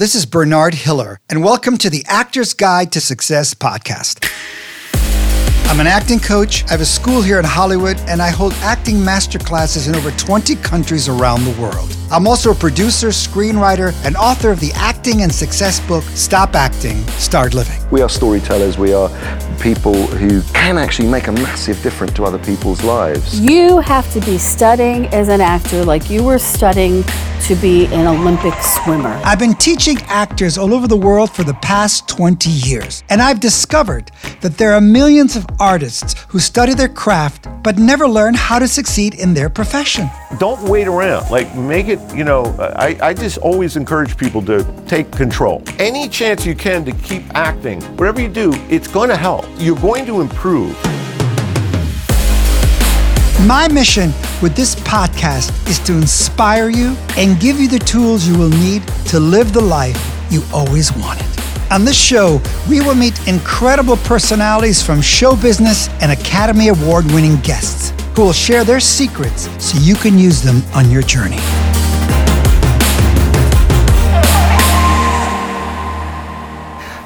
This is Bernard Hiller, and welcome to the Actor's Guide to Success podcast. I'm an acting coach. I have a school here in Hollywood, and I hold acting master classes in over 20 countries around the world. I'm also a producer, screenwriter, and author of the acting and success book, Stop Acting, Start Living. We are storytellers. We are people who can actually make a massive difference to other people's lives. You have to be studying as an actor like you were studying to be an Olympic swimmer. I've been teaching actors all over the world for the past 20 years, and I've discovered that there are millions of artists who study their craft but never learn how to succeed in their profession. Don't wait around. Like, make it, you know, I, I just always encourage people to take control. Any chance you can to keep acting, whatever you do, it's going to help. You're going to improve. My mission with this podcast is to inspire you and give you the tools you will need to live the life you always wanted. On this show, we will meet incredible personalities from show business and Academy Award winning guests who will share their secrets so you can use them on your journey.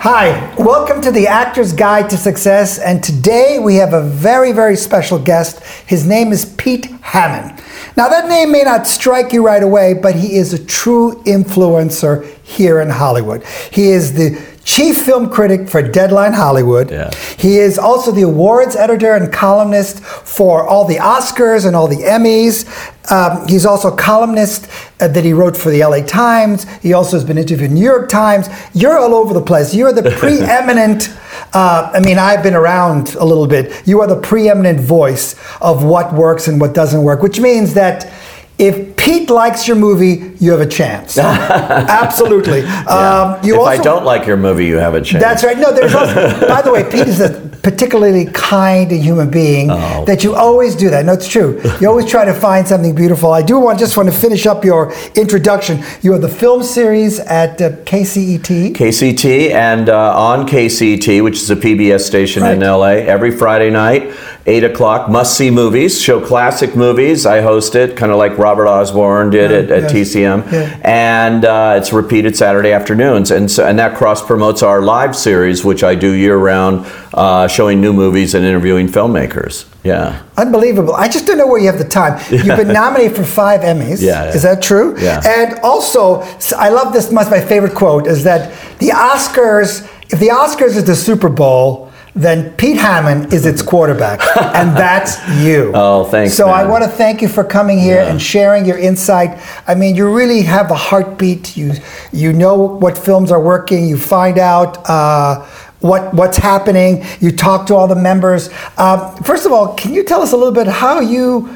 Hi, welcome to the Actor's Guide to Success. And today we have a very, very special guest. His name is Pete Hammond. Now, that name may not strike you right away, but he is a true influencer here in Hollywood. He is the chief film critic for Deadline Hollywood. Yeah. He is also the awards editor and columnist for all the Oscars and all the Emmys. Um, he's also a columnist uh, that he wrote for the LA Times. He also has been interviewed in New York Times. You're all over the place. You're the preeminent. Uh, I mean, I've been around a little bit. You are the preeminent voice of what works and what doesn't work, which means that if Pete likes your movie, you have a chance. Absolutely. Yeah. Um, you if also, I don't like your movie, you have a chance. That's right. No, there's also, by the way, Pete is a particularly kind human being Oh. that you always do that. No, it's true. You always try to find something beautiful. I do want just want to finish up your introduction. You have the film series at uh, KCET. KCT and uh, on KCET, which is a PBS station in LA, every Friday night, 8 o'clock, must see movies, show classic movies. I host it, kind of like Robert Osborne did Right, at, at yes. TCM. Yeah. And uh, it's repeated Saturday afternoons. And, so, and that cross promotes our live series, which I do year round, uh, showing new movies and interviewing filmmakers. Yeah. Unbelievable. I just don't know where you have the time. You've been nominated for five Emmys. Yeah, yeah. Is that true? Yeah. And also, I love this. My my favorite quote is that the Oscars, if the Oscars is the Super Bowl, then Pete Hammond is its quarterback, and that's you. Oh, thanks, So I want to thank you for coming here Yeah. and sharing your insight. I mean, you really have a heartbeat. You you know what films are working. You find out. Uh, what, what's happening? You talk to all the members. Um, first of all, can you tell us a little bit how you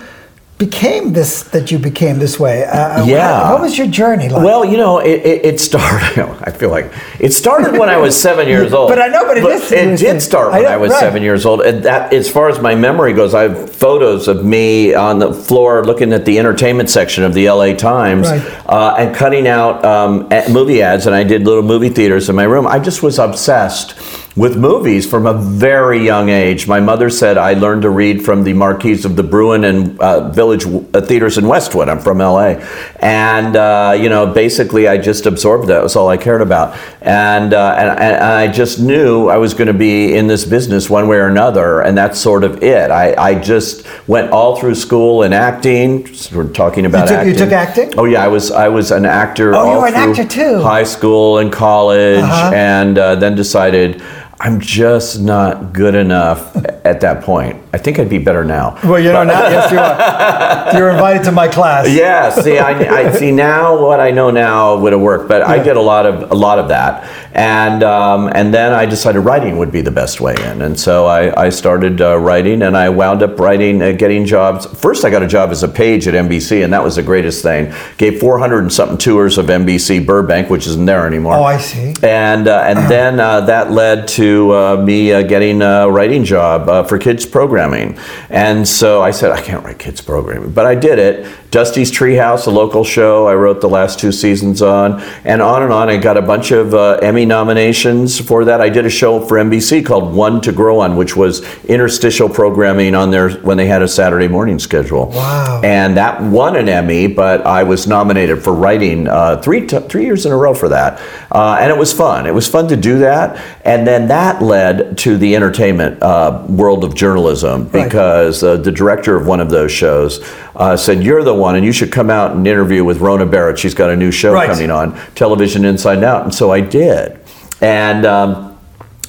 became this? That you became this way? Uh, Yeah. What, what was your journey like? Well, you know, it, it, it started. I feel like it started when I was seven years old. But I know, but it is- It did start when know, I, was right. seven years old, and that, as far as my memory goes, I have photos of me on the floor looking at the entertainment section of the LA Times Right. uh, and cutting out um, movie ads, and I did little movie theaters in my room. I just was obsessed with movies from a very young age. My mother said I learned to read from the marquees of the Bruin and uh, Village uh, theaters in Westwood. I'm from LA, and uh, you know, basically, I just absorbed that. It was all I cared about, and uh, and, and I just knew I was going to be in this business one way or another, and that's sort of it. I, I just went all through school in acting. We're talking about took- you took acting? Oh yeah, I was I was an actor. Oh, you were an actor, too. High school and college, Uh-huh. and uh, then decided I'm just not good enough at that point. I think I'd be better now. well, you know now. Yes, you are. You're invited to my class. Yeah, see, I, I see now what I know now would have worked, but I did a lot of a lot of that, and um, and then I decided writing would be the best way in, and so I, I started uh, writing, and I wound up writing, uh, getting jobs. First, I got a job as a page at NBC, and that was the greatest thing. Gave 400 and something tours of NBC Burbank, which isn't there anymore. Oh, I see. And uh, and then uh, that led to uh, me uh, getting a writing job uh, for kids programming. And so I said, I can't write kids programming, but I did it. Dusty's Treehouse, a local show I wrote the last two seasons on, and on and on. I got a bunch of uh, Emmy nominations for that. I did a show for NBC called One to Grow On, which was interstitial programming on their when they had a Saturday morning schedule. Wow. And that won an Emmy, but I was nominated for writing uh, three t- three years in a row for that, uh, and it was fun. It was fun to do that, and then that led to the entertainment uh, world of journalism Right. because uh, the director of one of those shows uh, said, "You're the one, and you should come out and interview with Rona Barrett. She's got a new show Right. coming on, Television Inside Out." And so I did, and. Um,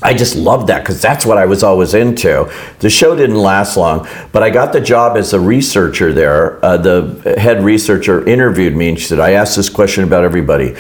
I just loved that because that's what I was always into. The show didn't last long, but I got the job as a researcher there. Uh, the head researcher interviewed me and she said, I asked this question about everybody.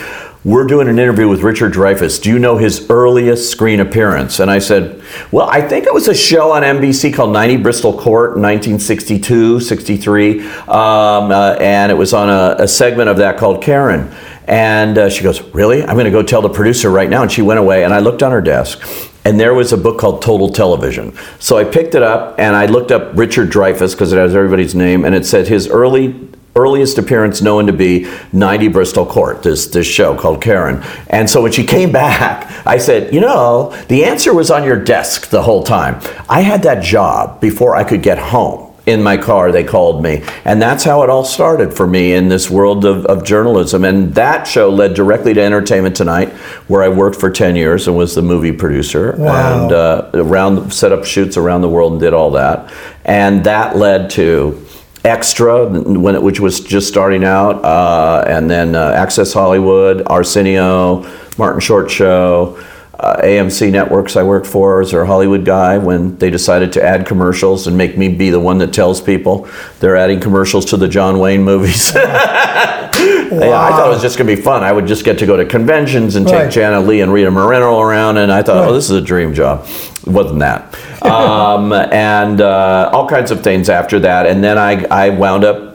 We're doing an interview with Richard Dreyfuss. Do you know his earliest screen appearance? And I said, Well, I think it was a show on NBC called 90 Bristol Court in 1962, 63. Um, uh, and it was on a, a segment of that called Karen. And uh, she goes, Really? I'm going to go tell the producer right now. And she went away, and I looked on her desk, and there was a book called Total Television. So I picked it up, and I looked up Richard Dreyfuss because it has everybody's name, and it said his early. Earliest appearance known to be 90 Bristol Court, this, this show called Karen. And so when she came back, I said, You know, the answer was on your desk the whole time. I had that job before I could get home in my car they called me and that's how it all started for me in this world of, of journalism and that show led directly to entertainment tonight where i worked for 10 years and was the movie producer Wow. and uh, around set up shoots around the world and did all that and that led to extra when it, which was just starting out uh, and then uh, access hollywood arsenio martin short show uh, AMC networks I worked for as their Hollywood guy when they decided to add commercials and make me be the one that tells people they're adding commercials to the John Wayne movies. Yeah, I thought it was just going to be fun. I would just get to go to conventions and take Right. Janet Leigh and Rita Moreno around, and I thought, oh, this is a dream job. It wasn't that. Um, and uh, all kinds of things after that. And then I, I wound up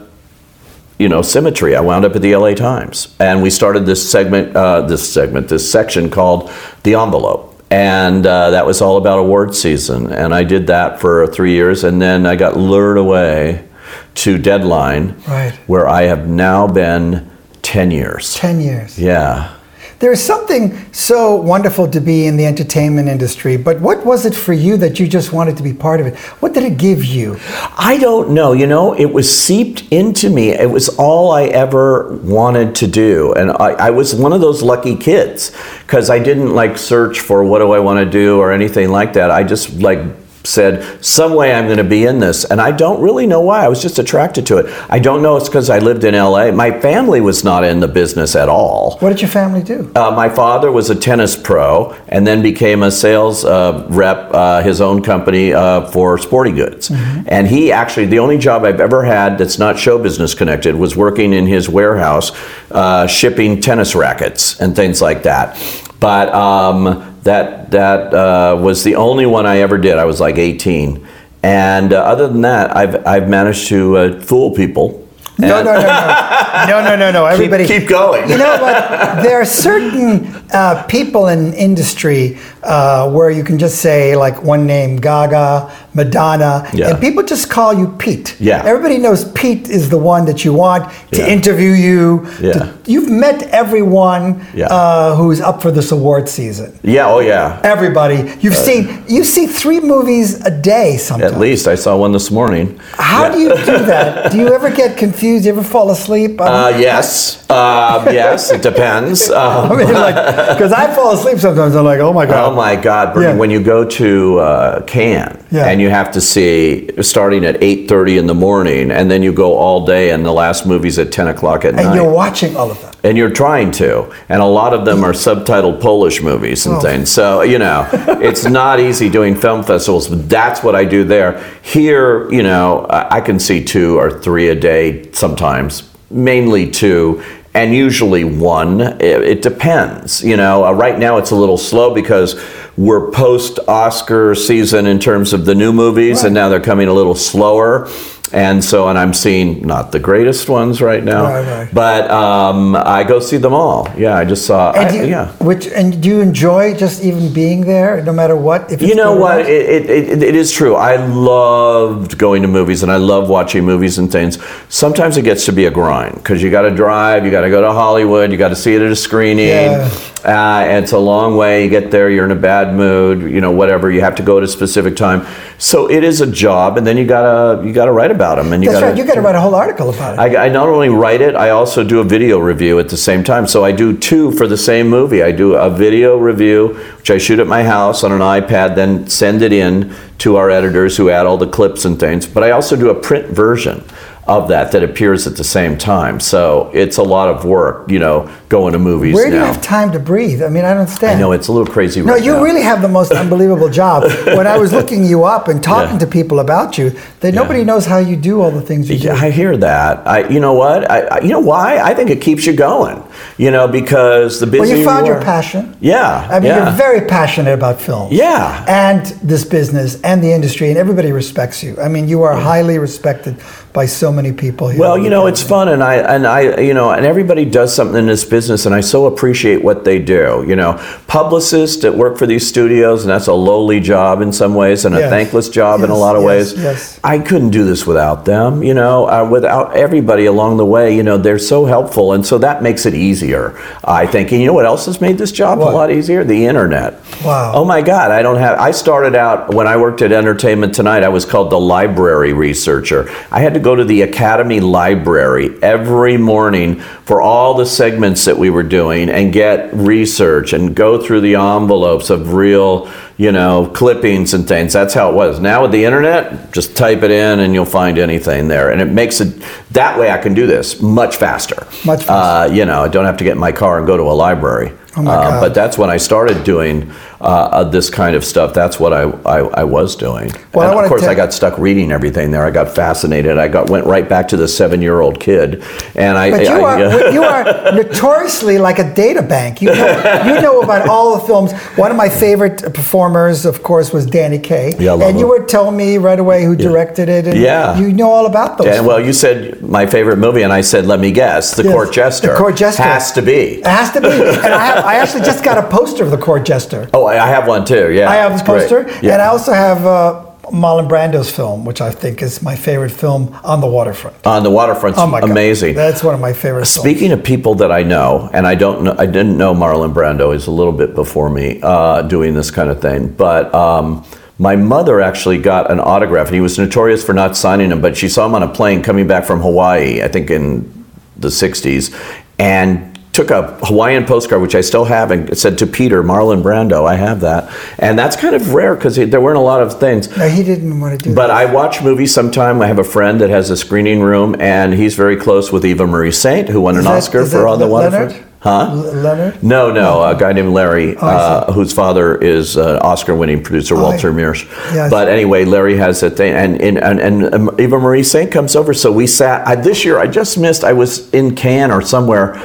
you know, symmetry. I wound up at the LA Times, and we started this segment, uh, this segment, this section called the Envelope, and uh, that was all about award season. And I did that for three years, and then I got lured away to Deadline, Right. where I have now been ten years. 10 years. Yeah. There's something so wonderful to be in the entertainment industry, but what was it for you that you just wanted to be part of it? What did it give you? I don't know. You know, it was seeped into me. It was all I ever wanted to do. And I, I was one of those lucky kids because I didn't like search for what do I want to do or anything like that. I just like said, some way I'm going to be in this. And I don't really know why. I was just attracted to it. I don't know it's because I lived in LA. My family was not in the business at all. What did your family do? Uh, my father was a tennis pro and then became a sales uh, rep, uh, his own company uh, for sporting goods. And he actually, the only job I've ever had that's not show business connected was working in his warehouse, uh, shipping tennis rackets and things like that. But um, that that uh, was the only one I ever did. I was like 18. And uh, other than that, I've, I've managed to uh, fool people. No, no, no, no, no, no, no, no. Everybody, keep going. You know what? There are certain uh, people in industry uh, where you can just say like one name, Gaga, Madonna, Yeah. and people just call you Pete. Yeah. Everybody knows Pete is the one that you want to Yeah. interview you. Yeah. to- you've met everyone Yeah. uh, who's up for this award season. Yeah, oh yeah. Everybody. You've seen you see three movies a day sometimes. At least I saw one this morning. How do you do that? Do you ever get confused? Do you ever fall asleep? Um, Uh, yes, uh, yes, it depends. Um, I mean, like, because I fall asleep sometimes. I'm like, oh my god. oh my God, Bernie, when you go to uh, Cannes Yeah. and you have to see starting at 8.30 in the morning and then you go all day and the last movie's at 10 o'clock at and night. And you're watching all of them. And you're trying to. And a lot of them are subtitled Polish movies and Oh. things. So, you know, it's not easy doing film festivals, but that's what I do there. Here, you know, I I can see two or three a day sometimes, mainly two. And usually one. It, it depends. You know, uh, right now it's a little slow because we're post Oscar season in terms of the new movies, and now they're coming a little slower. And so and I'm seeing not the greatest ones right now, Right, right. but um, I go see them all. Yeah, I just saw. And I- you, yeah. which and do you enjoy just even being there, no matter what? If You know what? It, it, it, it is true. I loved going to movies and I love watching movies and things. Sometimes it gets to be a grind because you got to drive, you got to go to Hollywood, you got to see it at a screening. Yeah. Uh, it's a long way. You get there, you're in a bad mood, you know, whatever. You have to go at a specific time. So it is a job, and then you gotta you gotta write about them, and you That's gotta right. You got to write a whole article about it. I, I not only write it, I also do a video review at the same time. So I do two for the same movie. I do a video review, which I shoot at my house on an iPad, then send it in to our editors who add all the clips and things. But I also do a print version of that that appears at the same time. So it's a lot of work, you know, going to movies Where do you have time to breathe? I mean, I don't understand. I know it's a little crazy No, right you now. really have the most unbelievable job. When I was looking you up and talking Yeah. to people about you, that nobody knows how you do all the things you do. Yeah, I hear that. I, you know what? I, I, you know why? I think it keeps you going. You know, because the business. well, you found you your passion. Yeah, I mean, yeah. you're very passionate about films. Yeah. And this business and the industry, and everybody respects you. I mean, you are highly respected by so many people here. Well, you know, it's fun, and I and I, you know, and everybody does something in this business, and I so appreciate what they do. You know, publicists that work for these studios, and that's a lowly job in some ways, and a thankless job in a lot of yes, ways. yes. I couldn't do this without them. You know, uh, without everybody along the way. You know, they're so helpful, and so that makes it easier. I think. And you know what else has made this job What? a lot easier? The internet. Wow. Oh my God! I don't have. I started out when I worked at Entertainment Tonight. I was called the library researcher. I had to go to the Academy Library every morning for all the segments that we were doing and get research and go through the envelopes of real, you know, clippings and things. That's how it was. Now with the internet, just type it in and you'll find anything there, and it makes it that way. I can do this much faster. Much faster. Uh, you know, I don't have to get in my car and go to a library. Oh my Uh, God. but that's when I started doing uh, uh, this kind of stuff. That's what I, I, I was doing. Well, and of course, tell- I got stuck reading everything there. I got fascinated. I got went right back to the seven year old kid, and I. But you I- are you are notoriously like a data bank. You know, you know about all the films. One of my favorite performers, of course, was Danny Kaye. Yeah, I love and you him. were telling me right away who directed it. And Yeah. you know all about those. and well, you said my favorite movie, and I said, let me guess, The Yes, Court Jester. The Court Jester has to be. It has to be. And I, have, I actually just got a poster of the Court Jester. Oh, I I have one too. Yeah, I have this poster, Yeah. and I also have uh, Marlon Brando's film, which I think is my favorite film on the waterfront. on the waterfront, Oh my God. amazing. That's one of my favorite films. Speaking of people that I know, and I don't know, I didn't know Marlon Brando. He's a little bit before me uh, doing this kind of thing. But um, my mother actually got an autograph, and he was notorious for not signing them. But she saw him on a plane coming back from Hawaii, I think in the '60s, and took a Hawaiian postcard, which I still have, and said to Peter Marlon Brando. I have that, and that's kind of rare because there weren't a lot of things. no, he didn't want to do But that. I watch movies sometime. I have a friend that has a screening room, and he's very close with Eva Marie Saint, who won an that- Oscar for On the Waterfront. Leonard? Huh? L- Leonard? No, no, a guy named Larry, Oh, uh, whose father is uh, Oscar-winning producer Walter Mirisch. yeah, but anyway, Larry has that thing, and and, and, and um, Eva Marie Saint comes over. So we sat. I, this year, I just missed. I was in Cannes or somewhere.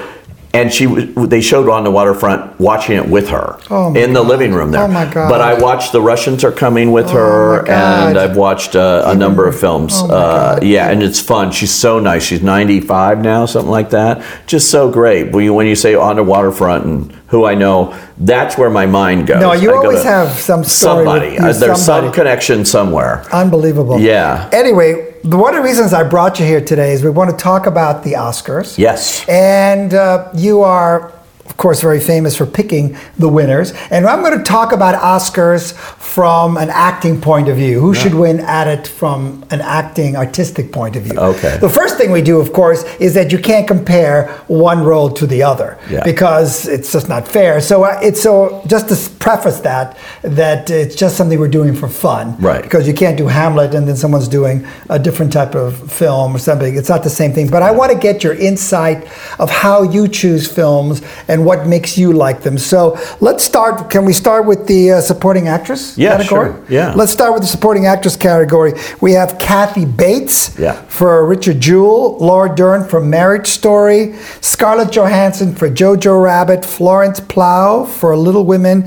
And she, they showed on the waterfront, watching it with her Oh, in the God. living room there. Oh, my God. But I watched The Russians Are Coming with Oh, her, and I've watched uh, a number of films. Oh, uh, yeah, and it's fun. She's so nice. She's 95 now, something like that. Just so great. When you, when you say on the waterfront and who I know, that's where my mind goes. No, you I always have some story somebody. with Uh, there's some connection somewhere. Unbelievable. Yeah. Anyway, one of the reasons I brought you here today is we want to talk about the Oscars. Yes. And uh, you are, course, very famous for picking the winners. And I'm going to talk about Oscars from an acting point of view. Who should win at it from an acting, artistic point of view? Okay. The first thing we do, of course, is that you can't compare one role to the other Yeah. because it's just not fair. So uh, it's so just to preface that that it's just something we're doing for fun, Right. Because you can't do Hamlet and then someone's doing a different type of film or something. It's not the same thing. But I want to get your insight of how you choose films and what makes you like them. So let's start. Can we start with the uh, supporting actress Yeah, category? sure. Yeah. Let's start with the supporting actress category. We have Kathy Bates Yeah. for Richard Jewell, Laura Dern for Marriage Story, Scarlett Johansson for Jojo Rabbit, Florence Pugh for Little Women,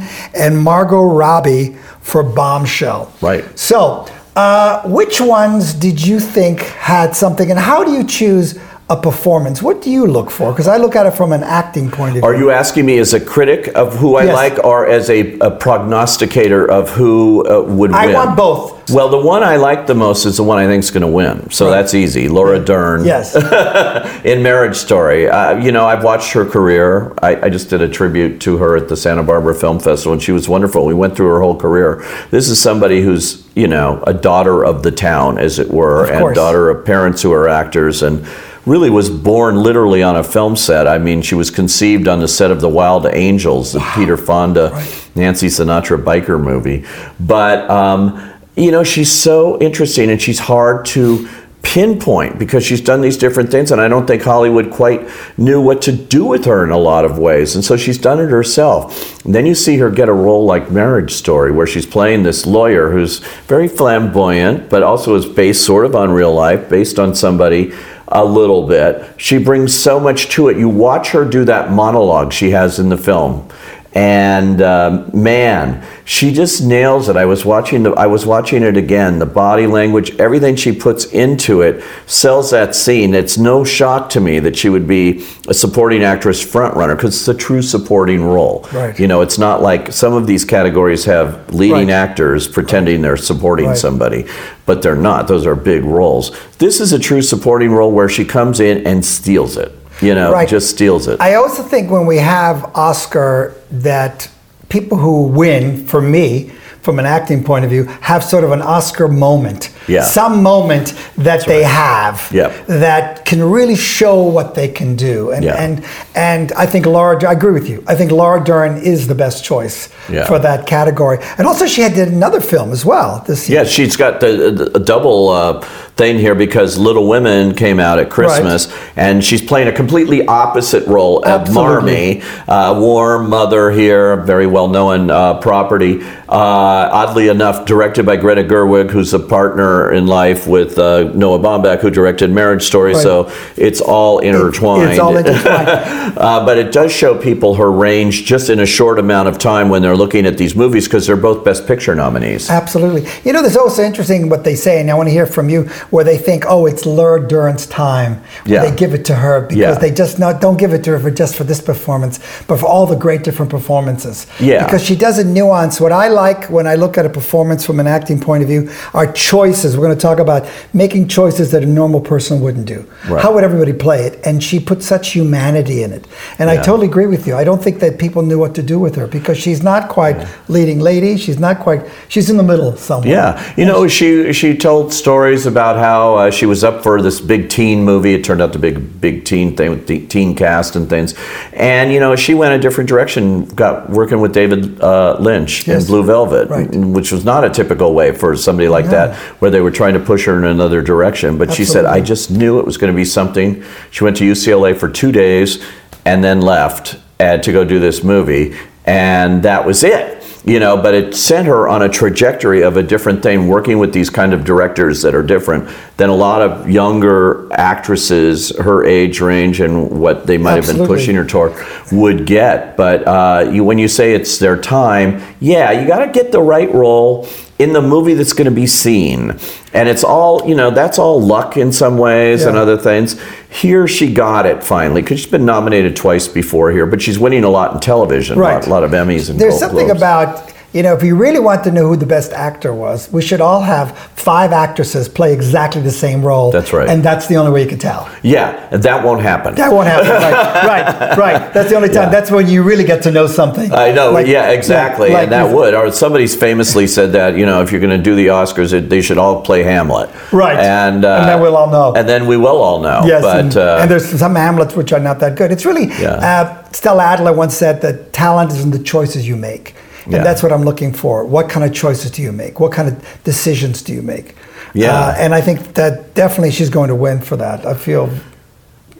and Margot Robbie for Bombshell. Right. So Uh, which ones did you think had something, and how do you choose a performance? What do you look for? Because I look at it from an acting point of view. Are you asking me as a critic of who I Yes. like or as a, a prognosticator of who uh, would I win? I want both. Well, the one I like the most is the one I think is going to win. So that's easy. Laura Dern. Yes. in Marriage Story. Uh, you know, I've watched her career. I, I just did a tribute to her at the Santa Barbara Film Festival, and she was wonderful. We went through her whole career. This is somebody who's, you know, a daughter of the town, as it were, and daughter of parents who are actors, and really was born literally on a film set. I mean, she was conceived on the set of The Wild Angels, the Peter Fonda, Nancy Sinatra biker movie. But, um, you know, she's so interesting and she's hard to pinpoint because she's done these different things and I don't think Hollywood quite knew what to do with her in a lot of ways and so she's done it herself and then you see her get a role like Marriage Story where she's playing this lawyer who's very flamboyant but also is based sort of on real life based on somebody a little bit. She brings so much to it. You watch her do that monologue she has in the film and um, man, she just nails it. I was watching the, I was watching it again. The body language, everything she puts into it, sells that scene. It's no shock to me that she would be a supporting actress frontrunner because it's a true supporting role. Right. You know, it's not like some of these categories have leading Right. actors pretending they're supporting Right. somebody, but they're not. Those are big roles. This is a true supporting role where she comes in and steals it. You know, Right. just steals it. I also think when we have Oscar that people who win, for me, from an acting point of view, have sort of an Oscar moment. Yeah. Some moment that they have Yep. that can really show what they can do. And Yeah. and and I think Laura I agree with you. I think Laura Dern is the best choice Yeah. for that category. And also she had did another film as well this year. Yeah, she's got the, the a double uh, thing here because Little Women came out at Christmas, and she's playing a completely opposite role of Absolutely. Marmee, uh, warm mother here, very well known uh, property. Uh, oddly enough, directed by Greta Gerwig, who's a partner in life with uh, Noah Baumbach, who directed Marriage Story. Right. So it's all intertwined. It's all intertwined. Uh, but it does show people her range just in a short amount of time when they're looking at these movies because they're both Best Picture nominees. Absolutely. You know, there's also interesting what they say, and I want to hear from you, where they think, oh, it's Laura Dern's time. Yeah. They give it to her because Yeah. they just not don't give it to her for just for this performance, but for all the great different performances. Yeah. Because she does a nuance. What I like when I look at a performance from an acting point of view are choices. We're going to talk about making choices that a normal person wouldn't do. Right. How would everybody play it? And she put such humanity in it. And I totally agree with you. I don't think that people knew what to do with her because she's not quite leading lady. She's not quite. She's in the middle somewhere. Yeah, you know, she she told stories about how uh, she was up for this big teen movie. It turned out to be a big big teen thing with the teen cast and things. And you know, she went a different direction, got working with David uh, Lynch Yes. in Blue Velvet, Right. which was not a typical way for somebody like that, where they were trying to push her in another direction. But she said, "I just knew it was going to be something." She went to UCLA for two days and then left uh, to go do this movie, and that was it you know but it sent her on a trajectory of a different thing working with these kind of directors that are different than a lot of younger actresses her age range and what they might have been pushing her toward would get. But uh, you, when you say it's their time yeah you got to get the right role in the movie that's going to be seen. And it's all you know that's all luck in some ways and other things here she got it finally because she's been nominated twice before here but she's winning a lot in television a lot- a lot of emmys and There's Gold something Globes. about, you know, if you really want to know who the best actor was, we should all have five actresses play exactly the same role. That's right. And that's the only way you can tell. Yeah, and that won't happen. That won't happen. right, right, right. That's the only time. Yeah. That's when you really get to know something. I know, Like- yeah, exactly, like and that would. Or somebody's famously said that you know if you're going to do the Oscars, it, they should all play Hamlet. Right. and uh, And then we'll all know. And then we will all know. Yes, but and, uh, and there's some Hamlets which are not that good. It's really, Yeah. uh, Stella Adler once said that talent is in the choices you make. And Yeah. that's what I'm looking for. What kind of choices do you make? What kind of decisions do you make? Yeah. Uh, and I think that definitely she's going to win for that. I feel.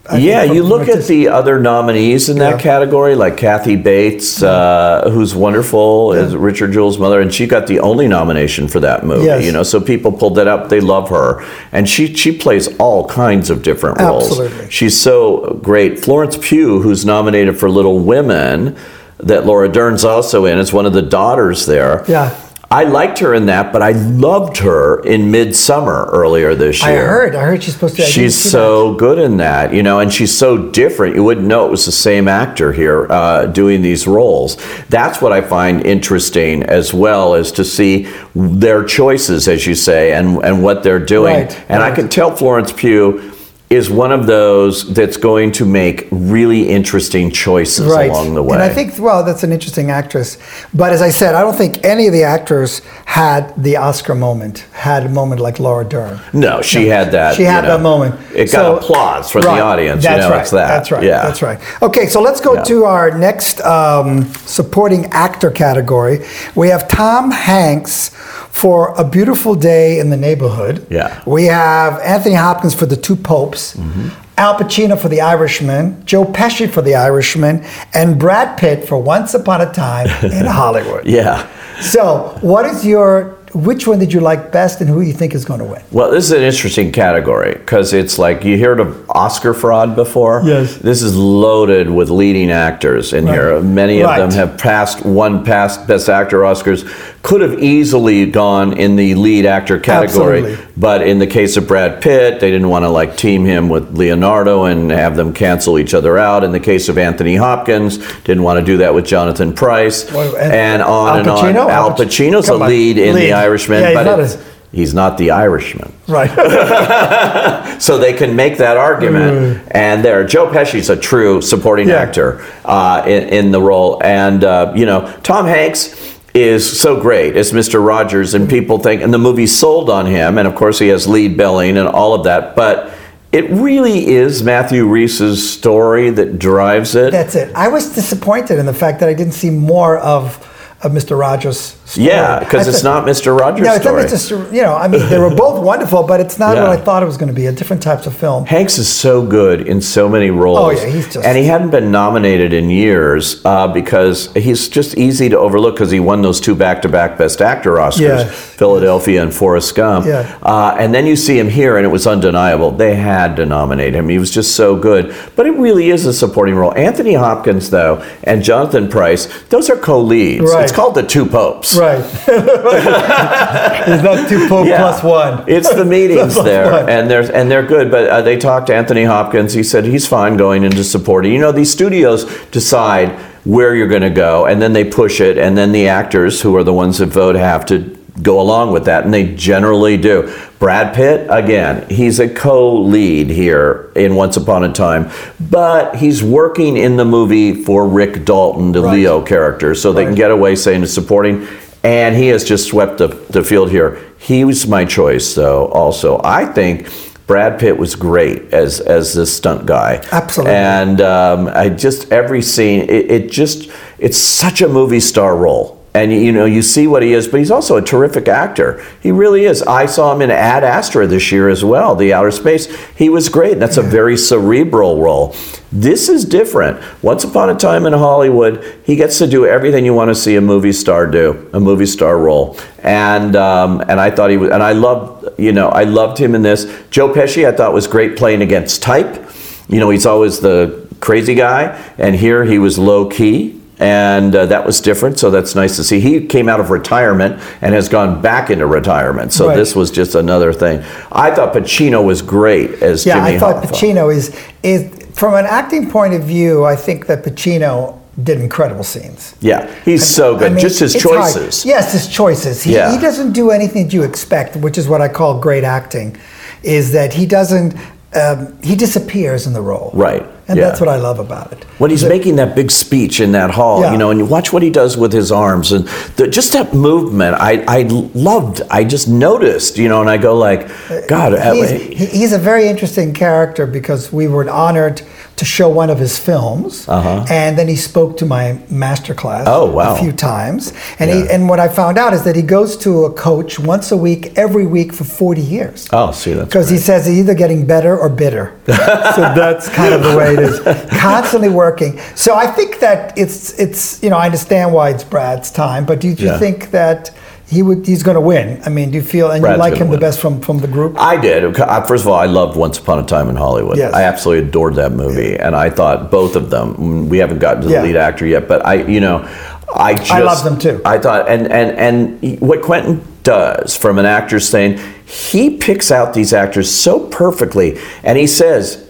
I yeah, you look at the other nominees in that Yeah. category, like Kathy Bates, uh, who's wonderful as Richard Jewell's mother, and she got the only nomination for that movie. Yes. You know, so people pulled that up. They love her, and she she plays all kinds of different roles. Absolutely. She's so great. Florence Pugh, who's nominated for Little Women, that Laura Dern's also in, is one of the daughters there. Yeah. I liked her in that, but I loved her in Midsommar earlier this year. I heard. I heard she's supposed to. I She's so good in that, you know, and she's so different. You wouldn't know it was the same actor here uh, doing these roles. That's what I find interesting as well as to see their choices, as you say, and and what they're doing. Right, and I can tell Florence Pugh is one of those that's going to make really interesting choices right. along the way. And I think, well, that's an interesting actress. But as I said, I don't think any of the actors had the Oscar moment, had a moment like Laura Dern. no, she had that. She had know, that moment. It got So- applause from Right. the audience. That's you know, right. it's that. That's right. Yeah. That's right. Okay, so let's go Yeah. to our next um, supporting actor category. We have Tom Hanks for A Beautiful Day in the Neighborhood. Yeah. We have Anthony Hopkins for The Two Popes. Mm-hmm. Al Pacino for The Irishman, Joe Pesci for The Irishman, and Brad Pitt for Once Upon a Time in Hollywood. Yeah. So, what is your which one did you like best, and who do you think is going to win? Well, this is an interesting category because it's like you heard of Oscar fraud before. Yes. This is loaded with leading actors in here. Many of them have passed one past Best Actor Oscars. Could have easily gone in the lead actor category, Absolutely. But in the case of Brad Pitt, they didn't want to like team him with Leonardo and have them cancel each other out. In the case of Anthony Hopkins, didn't want to do that with Jonathan Pryce, Well, and- and on Al and on. Pacino? Al Al Pac- Pacino's a Come on. lead in Lead. The Irishman, Yeah, he's but not it- as- he's not the Irishman Right. so they can make that argument. And there, Joe Pesci's a true supporting Mm. Yeah. actor uh, in, in the role, and uh, you know Tom Hanks is so great as Mr. Rogers, and people think, and the movie's sold on him, and of course he has lead billing and all of that, but. It really is Matthew Rhys's story that drives it. That's it. I was disappointed in the fact that I didn't see more of, of Mr. Rogers'. Yeah, because it's not Mr. Rogers' No, it's story. not Mr. You know, I mean, they were both wonderful, but it's not Yeah. what I thought it was going to be. A different types of film. Hanks is so good in so many roles. Oh, yeah, he's just- and he hadn't been nominated in years uh, because he's just easy to overlook because he won those two back-to-back Best Actor Oscars, Yes. Philadelphia and Forrest Gump. Yeah. Uh, and then you see him here, and it was undeniable. They had to nominate him. He was just so good. But it really is a supporting role. Anthony Hopkins, though, and Jonathan Pryce, those are co-leads. Right. It's called the Two Popes. Right. It's not two Pope Yeah. plus one. It's the meetings there, one. and there's and they're good. But uh, they talked to Anthony Hopkins. He said he's fine going into supporting. You know, these studios decide where you're going to go, and then they push it, and then the actors, who are the ones that vote, have to go along with that, and they generally do. Brad Pitt, again, he's a co-lead here in Once Upon a Time, but he's working in the movie for Rick Dalton, the Right. Leo character, so they can get away saying it's supporting. And he has just swept the, the field here. He was my choice, though. Also, I think Brad Pitt was great as as this stunt guy. Absolutely. And um, I just every scene, it, it just it's such a movie star role. And you know, you see what he is, but he's also a terrific actor. He really is. I saw him in Ad Astra this year as well, the outer space. He was great. That's a very cerebral role. This is different. Once upon a time in Hollywood, he gets to do everything you want to see a movie star do, a movie star role. And um, and I thought he was, and I loved, you know, I loved him in this. Joe Pesci, I thought was great playing against type. You know, he's always the crazy guy, and here he was low key and uh, that was different. So that's nice to see. He came out of retirement and has gone back into retirement. So Right. this was just another thing. I thought Pacino was great as Yeah, Jimmy I thought Hoffa. Pacino is is from an acting point of view. I think that Pacino did incredible scenes. Yeah, he's so good. I mean, just his it's hard. choices. Yes, his choices. He, Yeah. he doesn't do anything that you expect, which is what I call great acting. Is that he doesn't? Um, he disappears in the role. Right, And yeah. that's what I love about it. When he's making that big speech in that hall, Yeah. you know, and you watch what he does with his arms and the, just that movement, I, I loved. I just noticed, you know, and I go like, God, uh, he's, he's a very interesting character because we were honored to show one of his films, and then he spoke to my master class Uh-huh. Oh, wow. a few times. And he, and what I found out is that he goes to a coach once a week, every week for 40 years. oh, see, that's Because he says he's either getting better or bitter. so that's kind of the way it is. Constantly working. So I think that it's it's you know I understand why it's Brad's time, but do you, do you Yeah. think that he would he's going to win? I mean, do you feel and Brad's you like him win. the best from from the group? I did. First of all, I loved Once Upon a Time in Hollywood. Yes. I absolutely adored that movie, and I thought both of them. mm, We haven't gotten to the Yeah. lead actor yet, but I, you know, I just, I love them too. I thought, and and and what Quentin does from an actor's thing, he picks out these actors so perfectly, and he says.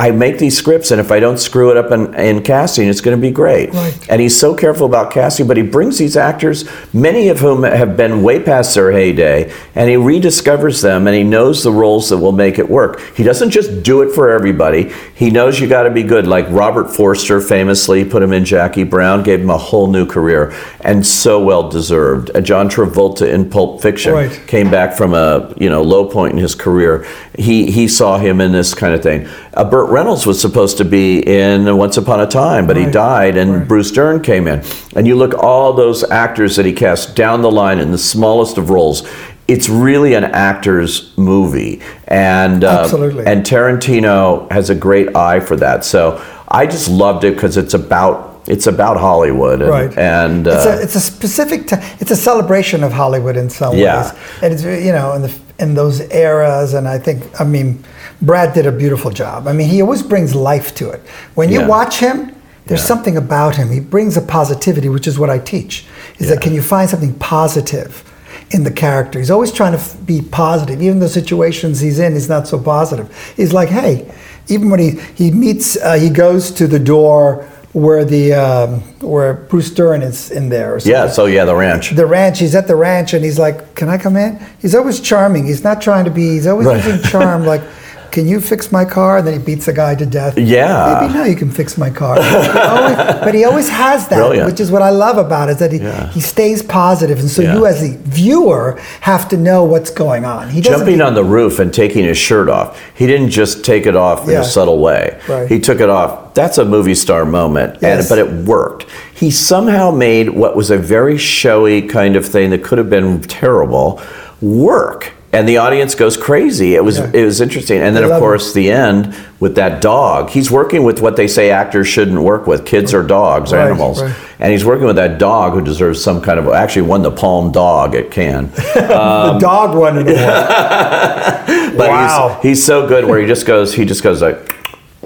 I make these scripts, and if I don't screw it up in, in casting, it's going to be great. Right. And he's so careful about casting, but he brings these actors, many of whom have been way past their heyday, and he rediscovers them, and he knows the roles that will make it work. He doesn't just do it for everybody. He knows you got to be good. Like Robert Forster famously put him in Jackie Brown, gave him a whole new career, and so well deserved. And John Travolta in Pulp Fiction Right. came back from a you know low point in his career. He he saw him in this kind of thing. Uh, Burt Reynolds was supposed to be in Once Upon a Time, but he died, and Bruce Dern came in. And you look all those actors that he cast down the line in the smallest of roles. It's really an actor's movie, and uh, and Tarantino has a great eye for that. So I just loved it because it's about it's about Hollywood, and, Right. and it's, uh, a, it's a specific. T- it's a celebration of Hollywood in some Yeah. ways, and it's you know in the in those eras. And I think I mean Brad did a beautiful job. I mean he always brings life to it. When you Yeah. watch him, there's Yeah. something about him. He brings a positivity, which is what I teach. Is that can you find something positive? In the character, he's always trying to f- be positive. Even the situations he's in, he's not so positive. He's like, hey, even when he he meets, uh, he goes to the door where the um, where Bruce Dern is in there. Or yeah. So yeah, the ranch. The ranch. He's at the ranch, and he's like, "Can I come in?" He's always charming. He's not trying to be. He's always Right. using charm. Like, can you fix my car? And then he beats a guy to death. Yeah. Maybe now you can fix my car. He always- but he always has that, Brilliant. which is what I love about it. Is that he, Yeah. he stays positive. and so Yeah. you as the viewer have to know what's going on. He. Jumping on the roof and taking his shirt off. He didn't just take it off in Yeah. a subtle way. Right. He took it off. That's a movie star moment, and Yes. but it worked. He somehow made what was a very showy kind of thing that could have been terrible work. And the audience goes crazy. It was Yeah. it was interesting. And then of course the end with that dog. He's working with what they say actors shouldn't work with. Kids or dogs, Right, animals. right. And he's working with that dog who deserves some kind of actually won the Palm Dog at Cannes. the dog won it. But Wow. he's, he's so good where he just goes, he just goes like,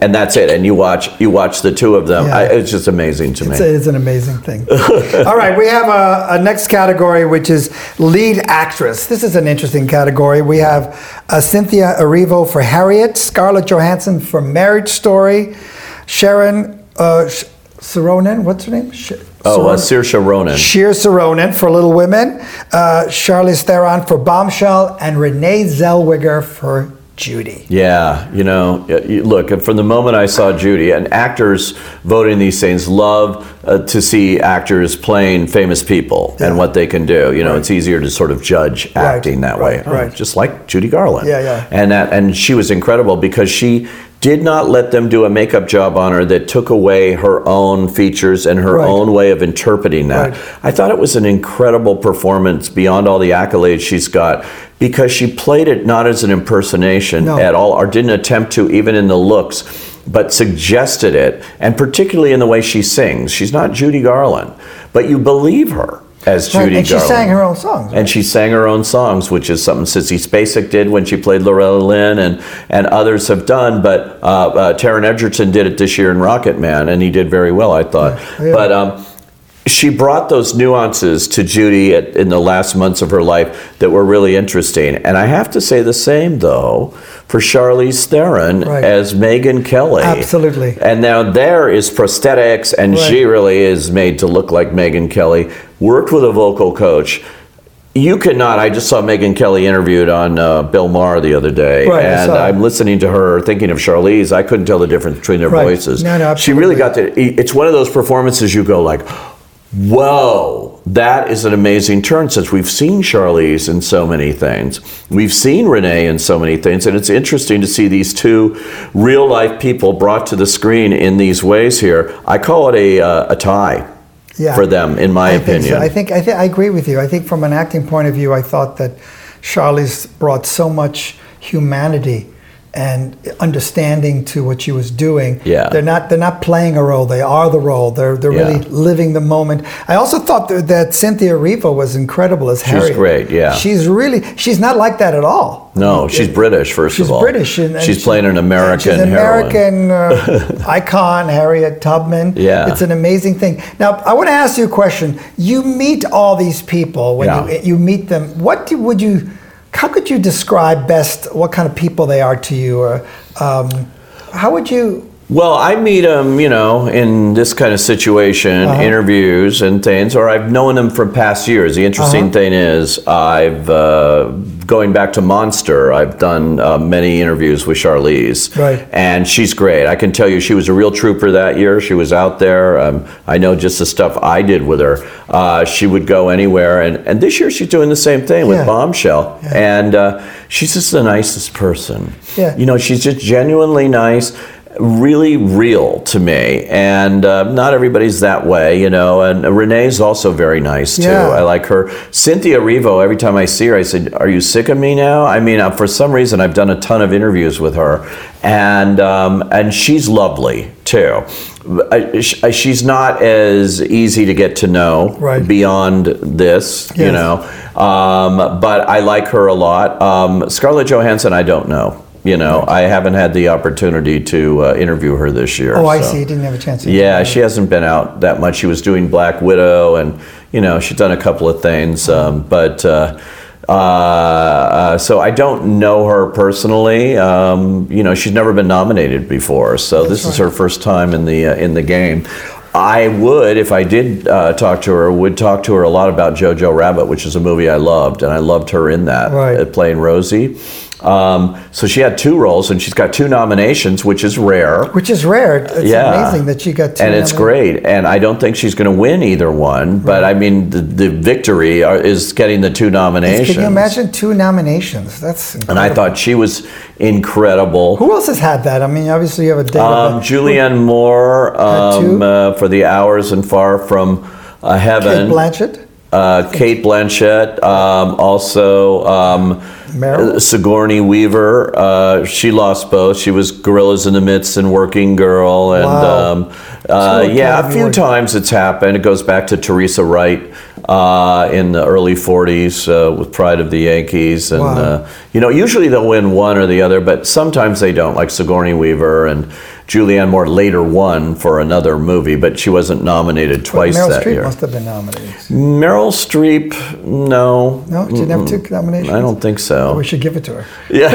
and that's it. And you watch, you watch the two of them. Yeah. I, it's just amazing to It's, me. a, it's an amazing thing. All right, we have a, a next category, which is lead actress. This is an interesting category. We have uh, Cynthia Erivo for Harriet, Scarlett Johansson for Marriage Story, Sharon uh, Sh- Saronan, what's her name? Sh- oh, uh, Saoirse Ronan. Sheer Saronan for Little Women, uh, Charlize Theron for Bombshell, and Renee Zellweger for Judy. Yeah, you know, look, from the moment I saw Judy, and actors voting these things love uh, to see actors playing famous people and what they can do. You know, it's easier to sort of judge Right, acting that right, way, right. just like Judy Garland. Yeah, yeah. And that, and she was incredible because she did not let them do a makeup job on her that took away her own features and her Right. own way of interpreting that. Right. I thought it was an incredible performance beyond all the accolades she's got because she played it not as an impersonation No. at all or didn't attempt to even in the looks but suggested it and particularly in the way she sings she's not judy garland but you believe her as Right, judy and she sang her own songs. and she sang her own songs, which is something Sissy Spacek did when she played Loretta Lynn, and, and others have done. But uh, uh, Taron Egerton did it this year in Rocket Man, and he did very well, I thought. Yeah. But um, she brought those nuances to Judy at, in the last months of her life that were really interesting. And I have to say the same, though, for Charlize Theron Right. as Megyn Kelly. Absolutely. And now there is prosthetics, and Right. she really is made to look like Megyn Kelly. Worked with a vocal coach. You cannot. I just saw Megyn Kelly interviewed on uh, Bill Maher the other day, Right, and. I'm listening to her, thinking of Charlize. I couldn't tell the difference between their voices. No, no, she really got to. It's one of those performances you go like, "Whoa, that is an amazing turn." Since we've seen Charlize in so many things, we've seen Renee in so many things, and it's interesting to see these two real life people brought to the screen in these ways here. I call it a uh, a tie Yeah. for them, in my I think opinion. so. I think I, think I agree with you. I think from an acting point of view, I thought that Charlize brought so much humanity and understanding to what she was doing. Yeah. they're not they're not playing a role; they are the role. They're they're Yeah. really living the moment. I also thought that, that Cynthia Erivo was incredible as Harriet. She's great, yeah. she's really she's not like that at all. No, she's British, first She's of all. British, and, and she's she- playing an American She's an. American uh, icon, Harriet Tubman. Yeah. it's an amazing thing. Now, I want to ask you a question. You meet all these people when Yeah. you you meet them. What do, would you? How could you describe best what kind of people they are to you, or um, how would you? Well, I meet them, you know, in this kind of situation, Uh-huh. interviews and things, or I've known them from past years. The interesting Uh-huh. thing is, I've uh, going back to Monster. I've done uh, many interviews with Charlize, Right. And she's great. I can tell you, she was a real trooper that year. She was out there. Um, I know just the stuff I did with her. Uh, she would go anywhere, and and this year she's doing the same thing with Yeah. Bombshell, and uh, she's just the nicest person. Yeah. You know, she's just genuinely nice, really real to me. And uh, not everybody's that way, you know. And Renee's also very nice too. Yeah. I like her. Cynthia Erivo, every time I see her, I said, Are you sick of me now? I mean, uh, for some reason, I've done a ton of interviews with her. And, um, and she's lovely too. Uh, She's not as easy to get to know Right. beyond this, you know. Um, but I like her a lot. Um, Scarlett Johansson, I don't know. You know, I haven't had the opportunity to uh, interview her this year. Oh, I so- see. You didn't have a chance. To Yeah, she hasn't been out that much. She was doing Black Widow, and you know, she's done a couple of things. Um, but uh, uh, uh, so I don't know her personally. Um, you know, she's never been nominated before, so this is her first time in the uh, in the game. I would, if I did uh, talk to her, would talk to her a lot about Jojo Rabbit, which is a movie I loved, and I loved her in that, Right. uh, playing Rosie. Um, so she had two roles, and she's got two nominations, which is rare. which is rare. It's Yeah. amazing that she got two. and it's great. And I don't think she's going to win either one. But I mean, the, the victory are, is getting the two nominations. Can you imagine two nominations? That's And I thought she was incredible. Who else has had that? I mean, obviously you have a date. Um, Julianne Moore um, uh, for The Hours and Far from uh, Heaven. Cate Blanchett. Uh, Cate Blanchett, um, also um, Meryl? uh, Sigourney Weaver. Uh, she lost both. She was Gorillas in the Mist and Working Girl, and Wow. um, uh, Two yeah, a few times it's happened. It goes back to Teresa Wright uh, in the early '40s uh, with Pride of the Yankees, and Wow. uh, you know, usually they'll win one or the other, but sometimes they don't. Like Sigourney Weaver and Julianne Moore later won for another movie, but she wasn't nominated twice Meryl that Streep year. must have been nominated. Meryl Streep, no. No, she didn't have two nominations. I don't think so. We should give it to her. Yeah.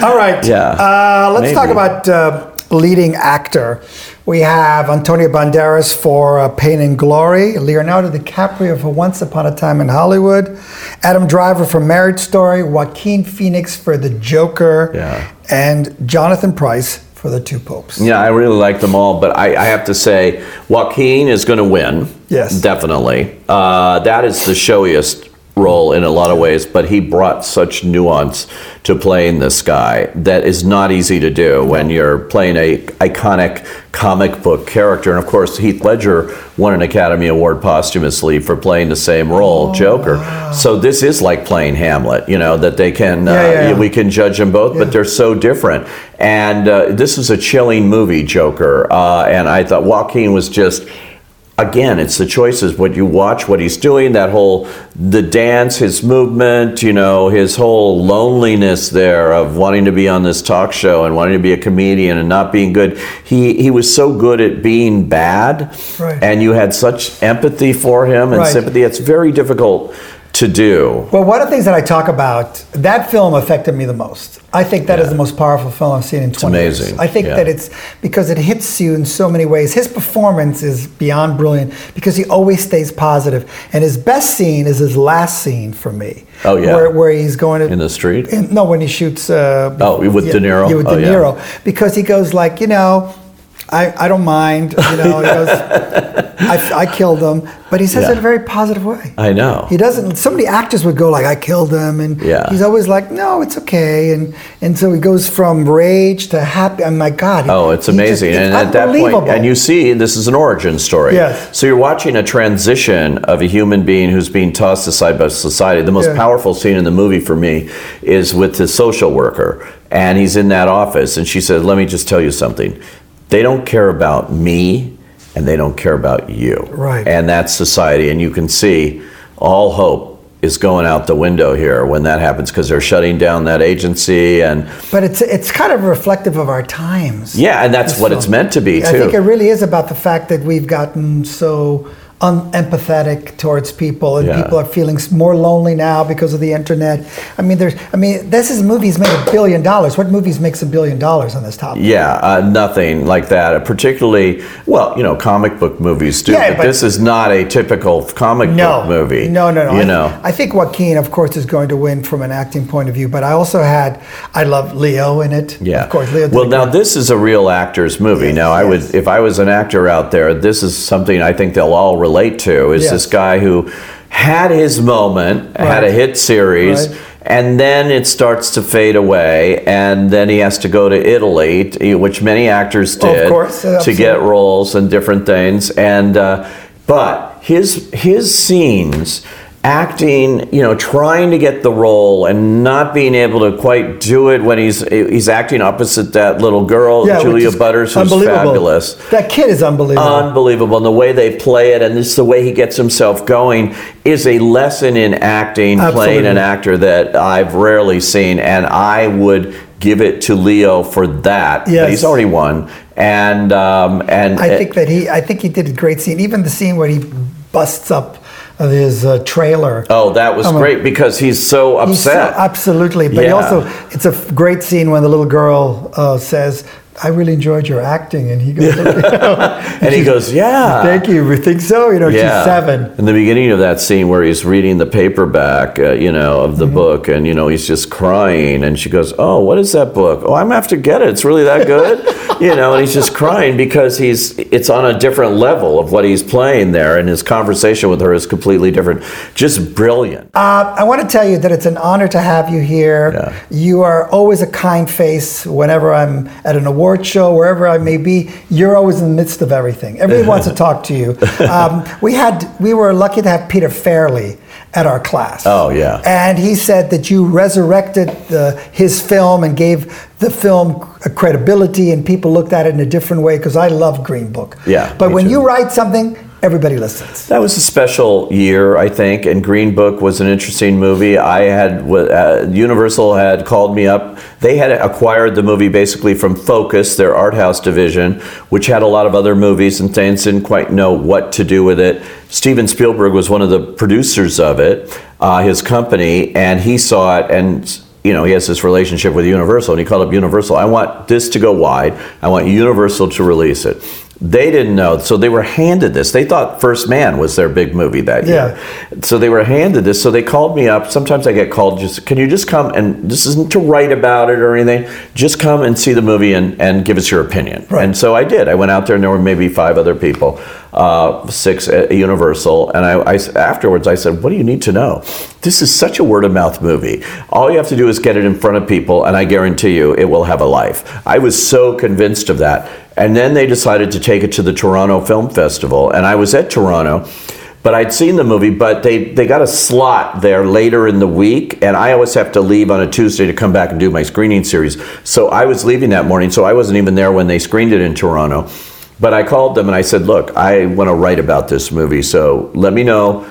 All right. Yeah. Uh, let's talk about uh, leading actor. We have Antonio Banderas for uh, Pain and Glory, Leonardo DiCaprio for Once Upon a Time in Hollywood, Adam Driver for Marriage Story, Joaquin Phoenix for The Joker, Yeah. And Jonathan Pryce for The Two Popes. yeah, I really like them all, but I, I have to say, Joaquin is going to win. Yes. Definitely. Uh, that is the showiest role in a lot of ways, but he brought such nuance to playing this guy that is not easy to do when you're playing a iconic comic book character. And of course, Heath Ledger won an Academy Award posthumously for playing the same role, Joker. So this is like playing Hamlet, you know, that they can, Yeah, uh, yeah, yeah. we can judge them both, but they're so different. And uh, this is a chilling movie, Joker. Uh, and I thought Joaquin was just. Again, it's the choices. What you watch, what he's doing, that whole the dance, his movement, you know, his whole loneliness there of wanting to be on this talk show and wanting to be a comedian and not being good. He he was so good at being bad, Right. and you had such empathy for him and Right. sympathy. It's very difficult to do. Well, one of the things that I talk about, that film affected me the most. I think that is the most powerful film I've seen in 20 amazing, years. I think yeah. that it's because it hits you in so many ways. His performance is beyond brilliant because he always stays positive. And his best scene is his last scene for me. Oh, yeah. Where, where he's going to. In the street? in- no, when he shoots. Uh, Oh, with yeah, De Niro? Yeah, with Oh, De yeah. Niro. Because he goes like, you know, I, I don't mind. You know, he goes, I, I killed him, but he says Yeah. it in a very positive way. I know. He doesn't. So many actors would go like, "I killed him," and Yeah. he's always like, "No, it's okay." And and so he goes from rage to happy. I'm like, God. Oh, it's just- amazing. it's and at that and you see, this is an origin story. Yes. So you're watching a transition of a human being who's being tossed aside by society. The most Yeah. powerful scene in the movie for me is with the social worker. And he's in that office, and she says, Let me just tell you something. They don't care about me, and they don't care about you. Right. And that's society. And you can see all hope is going out the window here when that happens because they're shutting down that agency and But it's it's kind of reflective of our times. yeah and that's what it's meant to be too I think it really is about the fact that we've gotten so unempathetic towards people, and Yeah. people are feeling more lonely now because of the internet. I mean, there's, I mean, this is movies made a billion dollars. What movies makes a billion dollars on this topic? Yeah, uh, nothing like that. Particularly, well, you know, comic book movies do, Yeah, but, but- this is not a typical comic No book movie. No, no, no. You I, know, I think Joaquin, of course, is going to win from an acting point of view. But I also had, I love Leo in it. yeah. of course, Leo. well, now this is a real actor's movie. Yes, now, I yes. would, if I was an actor out there, this is something I think they'll all relate to. Is Yes. this guy who had his moment, had a hit series. Right. And then it starts to fade away, and then he has to go to Italy, which many actors did, course, to get roles and different things. And uh, but his his scenes, acting, you know, trying to get the role and not being able to quite do it when he's he's acting opposite that little girl, Yeah, Julia Butters, who's fabulous. That kid is unbelievable. Unbelievable. And the way they play it and just the way he gets himself going is a lesson in acting, playing an actor that I've rarely seen. And I would give it to Leo for that. But Yes. He's already won. And, um, and I think that he, I think he did a great scene. Even the scene where he busts up of his uh, trailer. Oh, that was great because he's so He's so- upset. absolutely, but he Yeah. also it's a great scene when the little girl uh, says, "I really enjoyed your acting," and he goes, and he goes, "Yeah, "Thank you, we think so." You know, she's seven. In the beginning of that scene where he's reading the paperback, uh, you know, of Mm-hmm. the book, and you know he's just crying, and she goes, "Oh, what is that book? Oh, I'm gonna have to get it. It's really that good." you know, and he's just crying because he's it's on a different level of what he's playing there, and his conversation with her is completely different. Just brilliant. Uh, I want to tell you that it's an honor to have you here. Yeah. You are always a kind face whenever I'm at an award show, wherever I may be. You're always in the midst of everything. Everybody wants to talk to you. Um, we had we were lucky to have Peter Farrelly at our class. Oh, yeah. And he said that you resurrected the, his film and gave the film credibility, and people looked at it in a different way. Because I love Green Book. Yeah, But when too. you write something, everybody listens. That was a special year, I think, and Green Book was an interesting movie. I had uh, Universal had called me up. They had acquired the movie basically from Focus, their art house division, which had a lot of other movies and things. Didn't quite know what to do with it. Steven Spielberg was one of the producers of it, uh, his company, and he saw it and. You know, he has this relationship with Universal, and he called up Universal. I want this to go wide. I want Universal to release it. They didn't know, so they were handed this. They thought First Man was their big movie that year. So they were handed this. So they called me up. Sometimes I get called just, can you just come and this isn't to write about it or anything. Just come and see the movie and, and give us your opinion. Right. And so I did. I went out there and there were maybe five other people, uh, six at Universal. And I, I afterwards I said, what do you need to know? This is such a word of mouth movie. All you have to do is get it in front of people, and I guarantee you it will have a life. I was so convinced of that. And then they decided to take it to the Toronto Film Festival, and I was at Toronto. But I'd seen the movie, but they, they got a slot there later in the week, and I always have to leave on a Tuesday to come back and do my screening series. So I was leaving that morning, so I wasn't even there when they screened it in Toronto. But I called them and I said, Look, I want to write about this movie, so let me know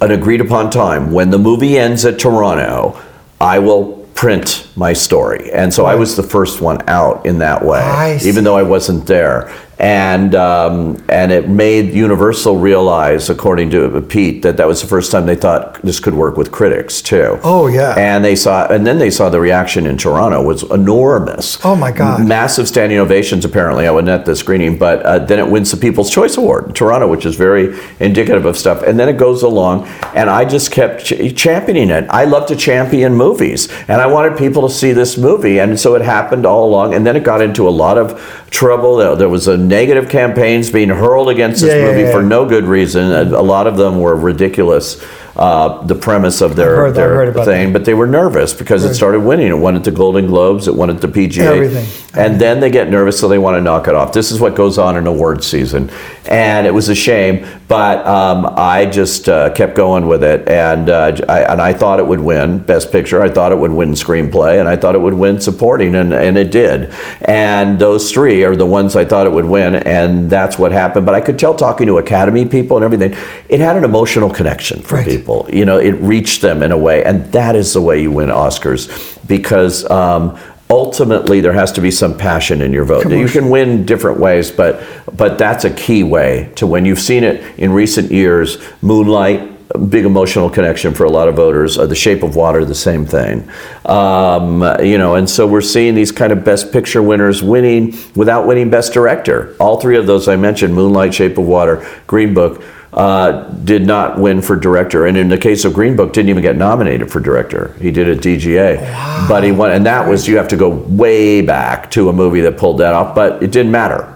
an agreed upon time. When the movie ends at Toronto, I will print my story. And so I was the first one out in that way, even though I wasn't there. And um, and it made Universal realize, according to Pete, that that was the first time they thought this could work with critics too. Oh, yeah. And they saw, and then they saw the reaction in Toronto was enormous. Oh, my God. Massive standing ovations. Apparently, I wasn't at the screening, but uh, then it wins the People's Choice Award in Toronto, which is very indicative of stuff. And then it goes along, and I just kept ch- championing it. I love to champion movies, and I wanted people to see this movie, and so it happened all along. And then it got into a lot of trouble. There- was a negative campaigns being hurled against this Yeah, yeah, movie yeah. for no good reason. A lot of them were ridiculous. Uh, the premise of their, heard- their thing, but they were nervous because it started winning. It won at the Golden Globes, it won at the PGA, Everything. And then they get nervous, so they want to knock it off. This is what goes on in award season, and it was a shame. But um, I just uh, kept going with it, and uh, I, and I thought it would win Best Picture. I thought it would win Screenplay, and I thought it would win Supporting, and, and it did. And those three are the ones I thought it would win, and that's what happened. But I could tell talking to Academy people and everything, it had an emotional connection for Right. people. You know, it reached them in a way, and that is the way you win Oscars because. Um, Ultimately, there has to be some passion in your vote. You can win different ways, but but that's a key way to win. You've seen it in recent years. Moonlight, a big emotional connection for a lot of voters. Uh, the Shape of Water, the same thing. Um, you know, and so we're seeing these kind of Best Picture winners winning without winning Best Director. All three of those I mentioned: Moonlight, Shape of Water, Green Book uh, did not win for director, and in the case of Green Book, didn't even get nominated for director. He did at DGA, but he won, and that was you have to go way back to a movie that pulled that off, but it didn't matter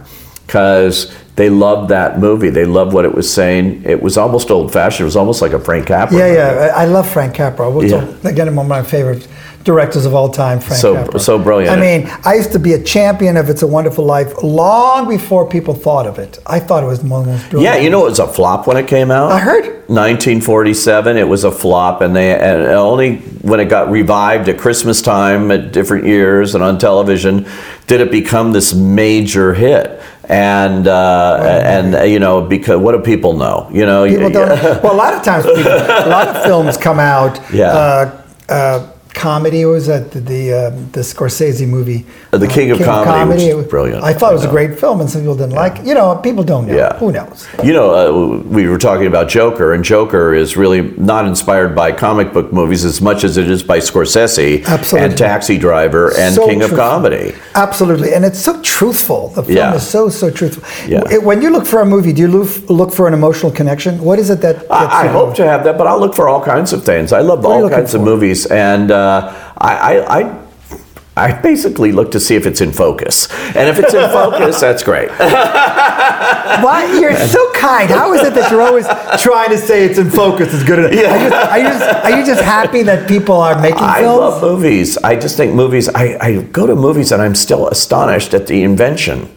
because they loved that movie. They loved what it was saying. It was almost old fashioned. It was almost like a Frank Capra. Yeah, movie. yeah. I love Frank Capra. We'll Yeah. talk- again, one of my favorite directors of all time, Frank So- Capra. so brilliant. I mean, I used to be a champion of It's a Wonderful Life long before people thought of it. I thought it was one of the most brilliant. Yeah, you know it was a flop when it came out. I heard. 1947, it was a flop, and they and only when it got revived at Christmas time at different years and on television did it become this major hit. And uh, and uh, you know because what do people know? You know, People don't. Well, a lot of times, people, a lot of films come out. Yeah. Uh, uh, comedy what was that the the, um, the Scorsese movie? The uh, King of Comedy, which was brilliant. I thought it was a great film, and some people didn't like. it. You know, people don't know. Yeah. Who knows? You know, uh, we were talking about Joker, and Joker is really not inspired by comic book movies as much as it is by Scorsese Absolutely. and Taxi Driver and So King of. Comedy. Absolutely, and it's so truthful. The film Yeah. is so so truthful. Yeah. When you look for a movie, do you look, look for an emotional connection? What is it that? I, I hope to have that, but I'll look for all kinds of things. I love all kinds of movies, and uh, I, I, I, I basically look to see if it's in focus, and if it's in focus, that's great. Why you're so kind? How is it that you're always trying to say it's in focus? Is good enough. Are, you, are, you just, are you just happy that people are making I films? love movies. I just think movies. I, I go to movies and I'm still astonished at the invention.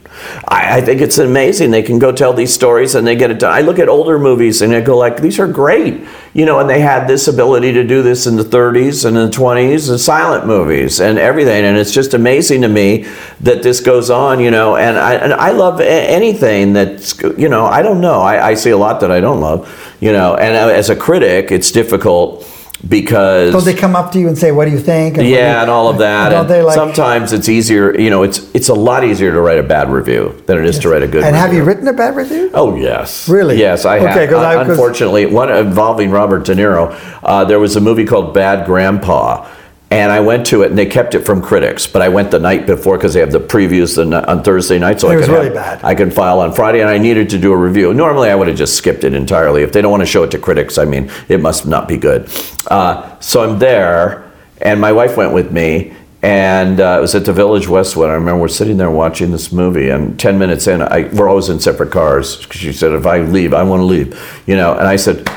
I, I think it's amazing. They can go tell these stories and they get it done. I look at older movies and I go like, these are great, you know. And they had this ability to do this in the 30s and the 20s, and silent movies and everything. And it's just amazing to me that this goes on, you know. And I and I love a- anything that's, you know. I don't know. I, I see a lot that I don't love, you know. And uh, as a critic, it's difficult because Don't they come up to you and say, "What do you think?" And yeah, you- and all of that. Don't And they like? sometimes it's easier, you know, it's it's a lot easier to write a bad review than it is to write a good one. and review. have you written a bad review? Oh yes, Really? Yes, I have. Okay, 'cause I- 'cause- Unfortunately, one involving Robert De Niro. Uh, there was a movie called Bad Grandpa, and I went to it, and they kept it from critics. But I went the night before because they have the previews the, on Thursday night, so It I was could really have- bad. I could file on Friday, and I needed to do a review. Normally, I would have just skipped it entirely. If they don't want to show it to critics, I mean, it must not be good. Uh, so I'm there, and my wife went with me. And uh, it was at the Village Westwood. I remember we're sitting there watching this movie, and 10 minutes in, I, we're always in separate cars. She said, If I leave, I want to leave. You know, and I said,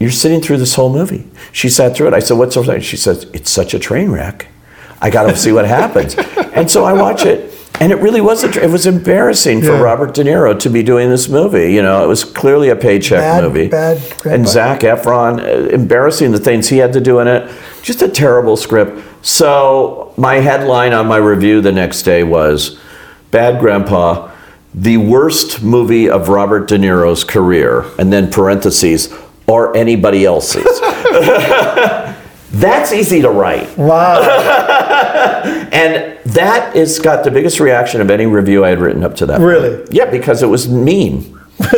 You're sitting through this whole movie. She sat through it. I said, What's so funny? She says, It's such a train wreck. I got to see what happens. And so I watch it, and it really was a, it was embarrassing for Yeah. Robert De Niro to be doing this movie. You know, it was clearly a paycheck Bad- movie. bad and. Zac Efron, uh, embarrassing the things he had to do in it. Just a terrible script. So my headline on my review the next day was Bad Grandpa, the worst movie of Robert De Niro's career, and then parentheses, or anybody else's. That's easy to write. Wow. And that has got the biggest reaction of any review I had written up to that. Really? point. Yeah, because it was mean.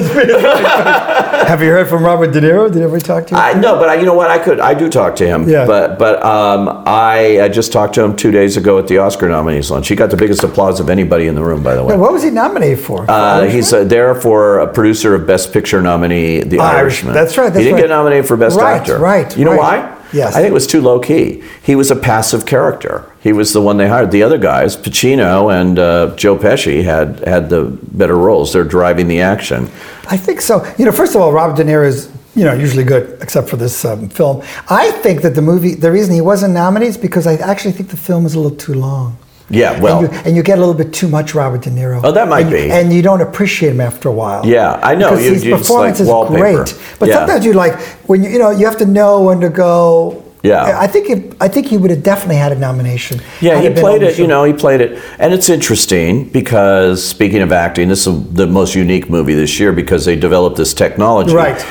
Have you heard from Robert De Niro? Did ever talk to you? I no, but I, you know what? I could, I do talk to him. Yeah. But but um, I, I just talked to him two days ago at the Oscar nominees lunch. He got the biggest applause of anybody in the room, by the way. Now, what was he nominated for? Uh, he's uh, there for a producer of Best Picture nominee, The Irish- Irishman. that's right, that's he didn't right. get nominated for Best Right, Actor. right, You know right. why? Yes. I think it was too low key. He was a passive character. He was the one they hired. The other guys, Pacino and uh, Joe Pesci, had had the better roles. They're driving the action. I think so. You know, first of all, Robert De Niro is you know usually good, except for this um, film. I think that the movie, the reason he wasn't nominated is because I actually think the film is a little too long. Yeah, well, and you, and you get a little bit too much Robert De Niro. Oh, that might and you, be. And you don't appreciate him after a while. Yeah, I know. Because You- his performance like is wallpaper. great, but Yeah. sometimes you like when you you know you have to know when to go. Yeah. I think it, I think he would have definitely had a nomination. Yeah, he it been on played it. You know, he played it, and it's interesting because speaking of acting, this is the most unique movie this year because they developed this technology, Right.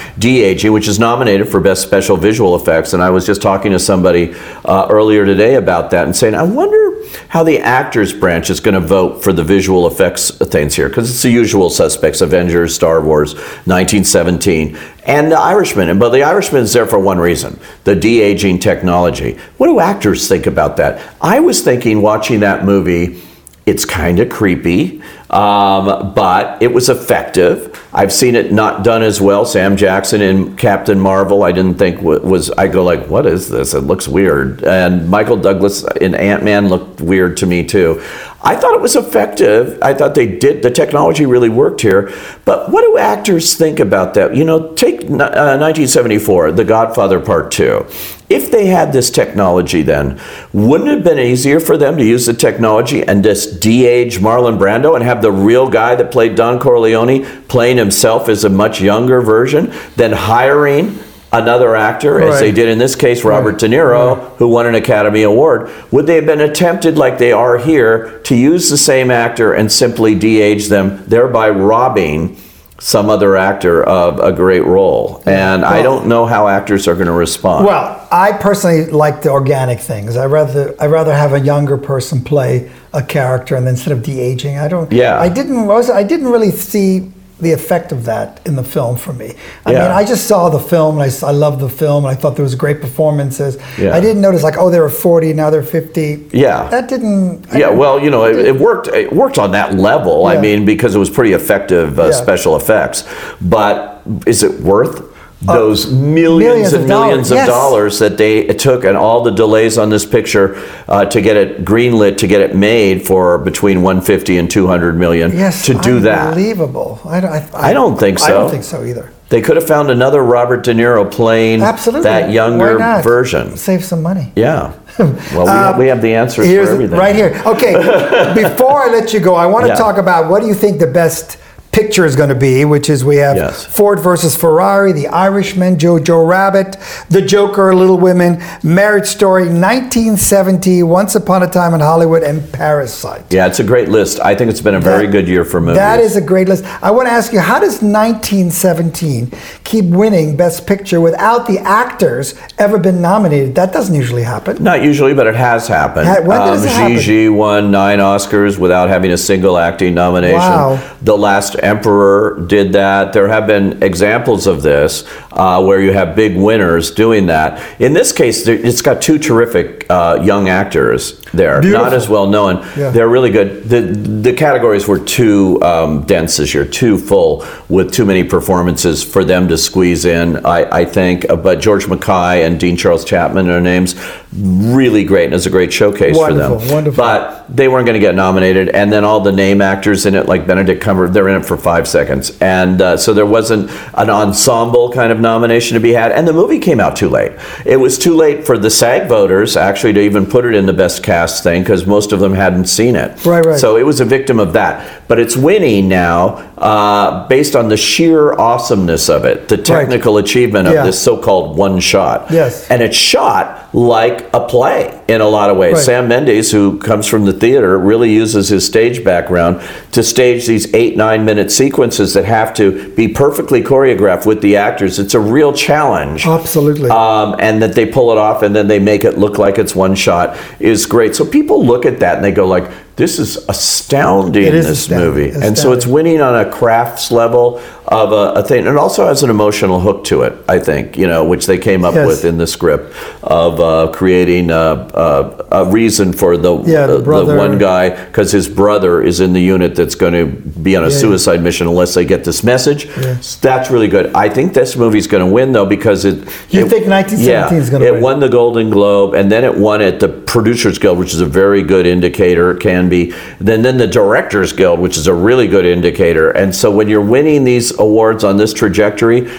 which is nominated for best special visual effects. And I was just talking to somebody uh, earlier today about that and saying, I wonder how the actors branch is going to vote for the visual effects things here because it's the usual suspects: Avengers, Star Wars, 1917, and The Irishman. And but The Irishman is there for one reason: the de-aging technology. What do actors think about that? I was thinking watching that movie. It's kind of creepy, um, but it was effective. I've seen it not done as well. Sam Jackson in Captain Marvel, I didn't think wa- was. I go like, what is this? It looks weird. And Michael Douglas in Ant Man looked weird to me too. I thought it was effective. I thought they did the technology really worked here. But what do actors think about that? You know, take uh, 1974, The Godfather Part Two. If they had this technology then, wouldn't it have been easier for them to use the technology and just de-age Marlon Brando and have the real guy that played Don Corleone playing himself as a much younger version than hiring another actor, as they did in this case, Robert De Niro, who won an Academy Award? Would they have been attempted like they are here to use the same actor and simply de-age them, thereby robbing some other actor of a great role? And I don't know how actors are going to respond. Well, I personally like the organic things. I rather I rather have a younger person play a character and then instead of de aging. I don't. Yeah. I didn't. I didn't really see the effect of that in the film for me. I Yeah. mean, I just saw the film and I, I loved the film and I thought there was great performances. Yeah. I didn't notice like, oh, they were 40 now they're 50. Yeah. That didn't. I Yeah, didn't- well, you know, it, it worked. It worked on that level. I mean, because it was pretty effective uh, Yeah. special effects. But is it worth those millions, Uh, millions and of millions dollars, of yes. dollars that they took, and all the delays on this picture uh, to get it greenlit, to get it made for between 150 and 200 million Yes. to do that? Unbelievable. I don't. I, I don't think so I don't think so either. They could have found another Robert De Niro playing Absolutely. that younger version. Save some money. Yeah. Well, we, have, we have the answers for everything. right here. Okay, before I let you go, I want to Yeah. talk about what do you think the best picture is going to be, which is we have Yes. Ford versus Ferrari, The Irishman, Jojo Rabbit, The Joker, Little Women, Marriage Story, 1970, Once Upon a Time in Hollywood, and Parasite. Yeah, it's a great list. I think it's been a very That- good year for movies. That is a great list. I want to ask you, how does 1917 keep winning Best Picture without the actors ever been nominated? That doesn't usually happen. Not usually, but it has happened. Ha- when does um, it happen? Gigi won nine Oscars without having a single acting nomination. Wow. The Last Emperor did that. There have been examples of this uh, where you have big winners doing that. In this case, it's got two terrific uh, young actors there, Beautiful. not as well known. Yeah. They're really good. The the categories were too um, dense this year, too full with too many performances for them to squeeze in. I, I think, Uh, but George Mackay and Dean Charles Chapman are names really great, and it's a great showcase Wonderful, for them. wonderful. But they weren't going to get nominated, and then all the name actors in it, like Benedict Cumberbatch, they're in it for five seconds, and uh, so there wasn't an ensemble kind of nomination to be had. And the movie came out too late. It was too late for the SAG voters actually to even put it in the best cast thing because most of them hadn't seen it. Right, right. So it was a victim of that. But it's winning now uh, based on the sheer awesomeness of it, the technical achievement of Yeah. this so-called one shot. Yes. And it's shot like a play in a lot of ways. Right. Sam Mendes, who comes from the theater, really uses his stage background to stage these eight, nine minute sequences that have to be perfectly choreographed with the actors. It's a real challenge. Absolutely. Um, and that they pull it off and then they make it look like it's one shot is great. So people look at that and they go like, this is astounding, It is this astounding, movie. And so it's winning on a crafts level, of a, a thing. And it also has an emotional hook to it, I think, you know, which they came up Yes. with in the script of uh, creating a, a, a reason for the, Yeah, the the, brother- one guy, because his brother is in the unit that's going to be on a Yeah, yeah. suicide mission unless they get this message. Yeah. That's really good. I think this movie's going to win, though, because it. You it- think 1917 yeah, is gonna It win? won the Golden Globe, and then it won at the Producers Guild, which is a very good indicator. It can be. Then, then the Directors Guild, which is a really good indicator. And so, when you're winning these awards on this trajectory,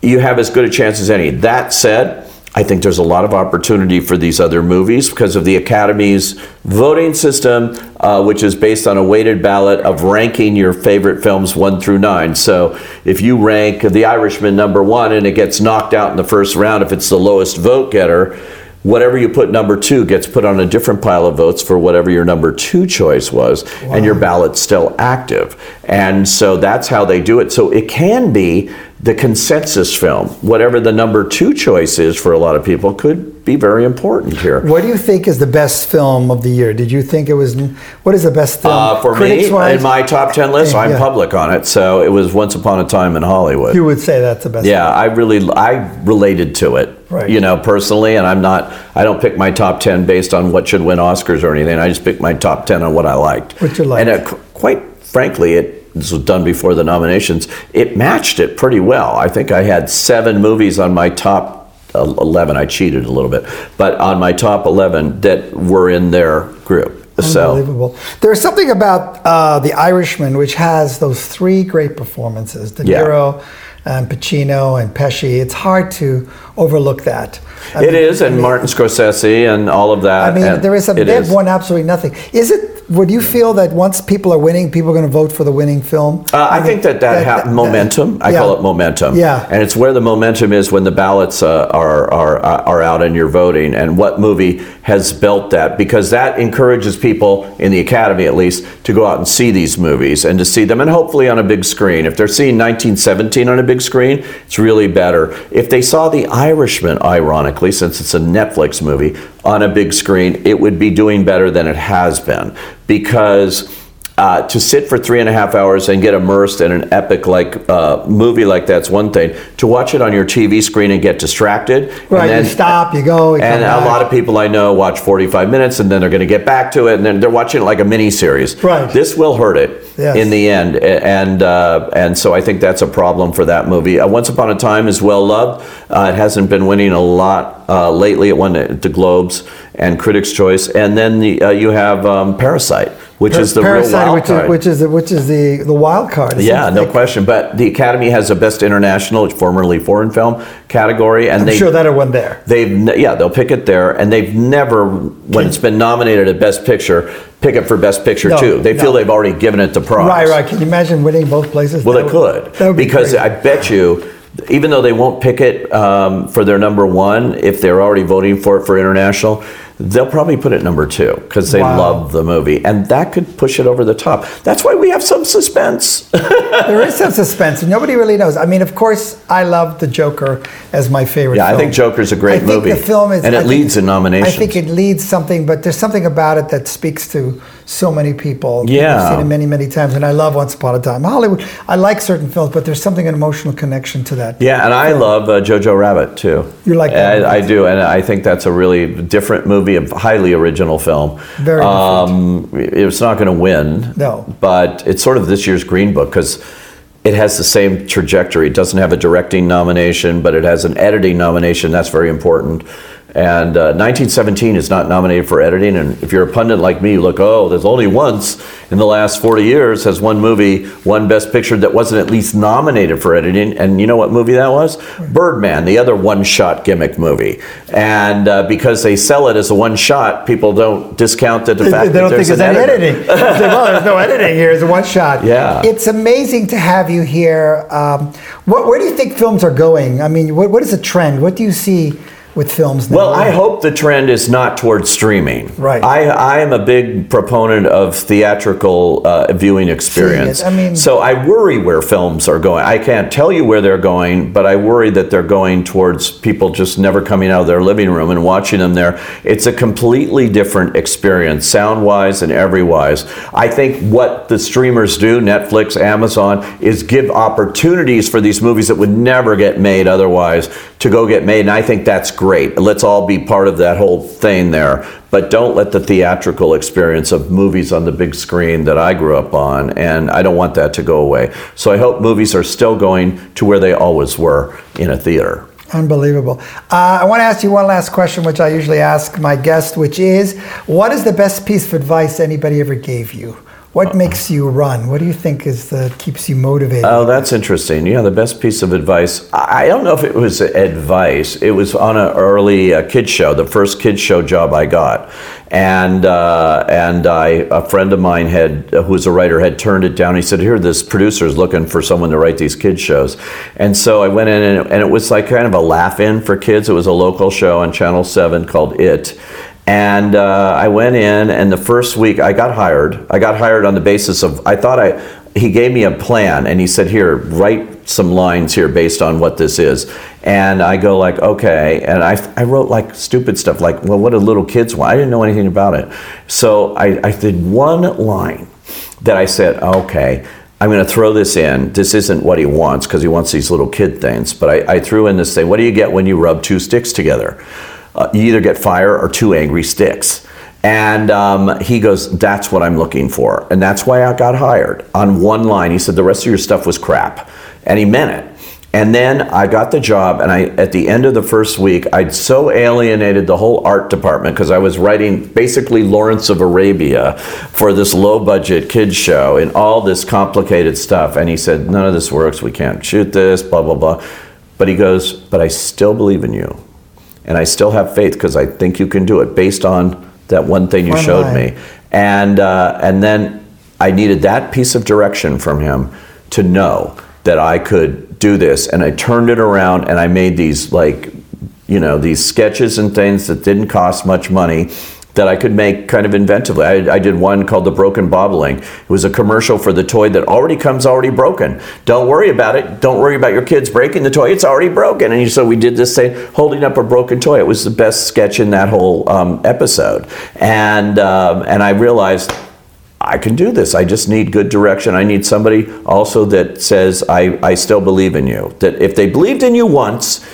you have as good a chance as any. That said, I think there's a lot of opportunity for these other movies because of the Academy's voting system, uh, which is based on a weighted ballot of ranking your favorite films one through nine. So if you rank The Irishman number one and it gets knocked out in the first round, if it's the lowest vote getter, whatever you put number two gets put on a different pile of votes for whatever your number two choice was, and your ballot's still active. And so that's how they do it. So it can be the consensus film, whatever the number two choice is for a lot of people, could be very important here. What do you think is the best film of the year? Did you think it was? What is the best film? Uh, for me, Critics-wise? in my top 10 list, I'm Yeah. public on it. So it was Once Upon a Time in Hollywood. You would say that's the best. Yeah, I really I related to it, Right. you know, personally, and I'm not. I don't pick my top ten based on what should win Oscars or anything. I just pick my top ten on what I liked. What you liked. and it, quite frankly, it this was done before the nominations. It matched it pretty well. I think I had seven movies on my top uh, eleven. I cheated a little bit, but on my top eleven that were in their group. So. Unbelievable. There's something about uh, The Irishman, which has those three great performances De Yeah. Niro, and Pacino, and Pesci. It's hard to overlook that. I It mean- is, and Martin Scorsese and all of that. I mean, there is a, they have is. won absolutely nothing. Is it? Would you feel that once people are winning, people are going to vote for the winning film? Uh, I think that that, hap- momentum. I call yeah. it momentum. Yeah. and it's where the momentum is when the ballots uh, are are are out and you're voting, and what movie has built that because that encourages people in the Academy at least to go out and see these movies and to see them, and hopefully on a big screen. If they're seeing 1917 on a big screen, it's really better. If they saw The Irishman, ironically, since it's a Netflix movie, on a big screen, it would be doing better than it has been. Because uh, to sit for three and a half hours and get immersed in an epic like uh, movie like that's one thing. To watch it on your TV screen and get distracted, Right, and you stop, you go, you and a back. lot of people I know watch 45 minutes and then they're going to get back to it, and then they're watching it like a mini series. Right. This will hurt it Yes. in the end, and uh, and so I think that's a problem for that movie. Uh, Once Upon a Time is well loved. Uh, it hasn't been winning a lot uh, lately. It won the the Globes and Critics' Choice, and then the, uh, you have um, Parasite, which is the real wild which card. is, which is the, which is the the wild card. It Yeah, no like- question. But the Academy has a Best International, formerly foreign film category, and I'm they sure that it went there. they've ne- yeah they'll pick it there, and they've never when it's been nominated at Best Picture pick it for Best Picture No, too. They feel they've already given it the prize. Right, right. Can you imagine winning both places? Well, That they would- could that would be because crazy. I bet you. Even though they won't pick it um, for their number one, if they're already voting for it for international, they'll probably put it number two because they Wow. love the movie, and that could push it over the top. That's why we have some suspense. there is some suspense, and nobody really knows. I mean, of course, I love the Joker as my favorite. Yeah, I film. think Joker's a great I think movie. The film is, And it I think- leads in nominations. I think it leads something, but there's something about it that speaks to so many people. Yeah. I've seen it many, many times, and I love Once Upon a Time Hollywood. I like certain films, but there's something an emotional connection to that. Yeah, and I love uh, Jojo Rabbit too. You like that? I, I do, and I think that's a really different movie, a highly original film. Very. Um, it's not going to win. No. But it's sort of this year's Green Book because it has the same trajectory. It doesn't have a directing nomination, but it has an editing nomination. That's very important. And uh, 1917 is not nominated for editing. And if you're a pundit like me, you look, oh, there's only once in the last 40 years has one movie won Best Picture that wasn't at least nominated for editing. And you know what movie that was? Birdman, the other one-shot gimmick movie. And uh, because they sell it as a one-shot, people don't discount the They, fact they don't that think there's there's an any editor. editing. They say, well, there's no editing here. It's a one shot. Yeah. It's amazing to have you here. Um, what, where do you think films are going? I mean, what, what is the trend? What do you see with films now. Well, I hope the trend is not towards streaming. Right. I, I am a big proponent of theatrical uh, viewing experience. I mean- so I worry where films are going. I can't tell you where they're going, but I worry that they're going towards people just never coming out of their living room and watching them there. It's a completely different experience, sound wise and every wise. I think what the streamers do, Netflix, Amazon, is give opportunities for these movies that would never get made otherwise to go get made. And I think that's great. Let's all be part of that whole thing there. But don't let the theatrical experience of movies on the big screen that I grew up on, and I don't want that to go away. So I hope movies are still going to where they always were in a theater. Unbelievable. Uh, I want to ask you one last question, which I usually ask my guest, which is what is the best piece of advice anybody ever gave you? What makes you run? What do you think is the keeps you motivated? Oh, that's interesting. Yeah, the best piece of advice. I don't know if it was advice. It was on an early uh, kids show, the first kids show job I got, and uh, and I a friend of mine had who was a writer had turned it down. He said, "Here, this producer is looking for someone to write these kids shows," and so I went in and, and it was like kind of a laugh in for kids. It was a local show on Channel Seven called It. And uh, I went in, and the first week I got hired. I got hired on the basis of I thought I. He gave me a plan, and he said, "Here, write some lines here based on what this is." And I go like, "Okay," and I, I wrote like stupid stuff, like, "Well, what do little kids want?" I didn't know anything about it, so I, I did one line that I said, "Okay." I'm going to throw this in. This isn't what he wants because he wants these little kid things. But I, I threw in this thing. What do you get when you rub two sticks together? Uh, you either get fire or two angry sticks. And um, he goes, That's what I'm looking for. And that's why I got hired. On one line, he said, The rest of your stuff was crap. And he meant it. And then I got the job, and I at the end of the first week, I'd so alienated the whole art department because I was writing basically Lawrence of Arabia for this low budget kids show and all this complicated stuff. And he said, None of this works. We can't shoot this, blah, blah, blah. But he goes, But I still believe in you. And I still have faith because I think you can do it based on that one thing you showed me. And, uh, and then I needed that piece of direction from him to know that I could do this. And I turned it around and I made these like, you know, these sketches and things that didn't cost much money that I could make kind of inventively. I, I did one called The Broken Bobbling. It was a commercial for the toy that already comes already broken. Don't worry about it. Don't worry about your kids breaking the toy. It's already broken. And so we did this thing holding up a broken toy. It was the best sketch in that whole um, episode. And, um, and I realized I can do this. I just need good direction. I need somebody also that says, I, I still believe in you. That if they believed in you once,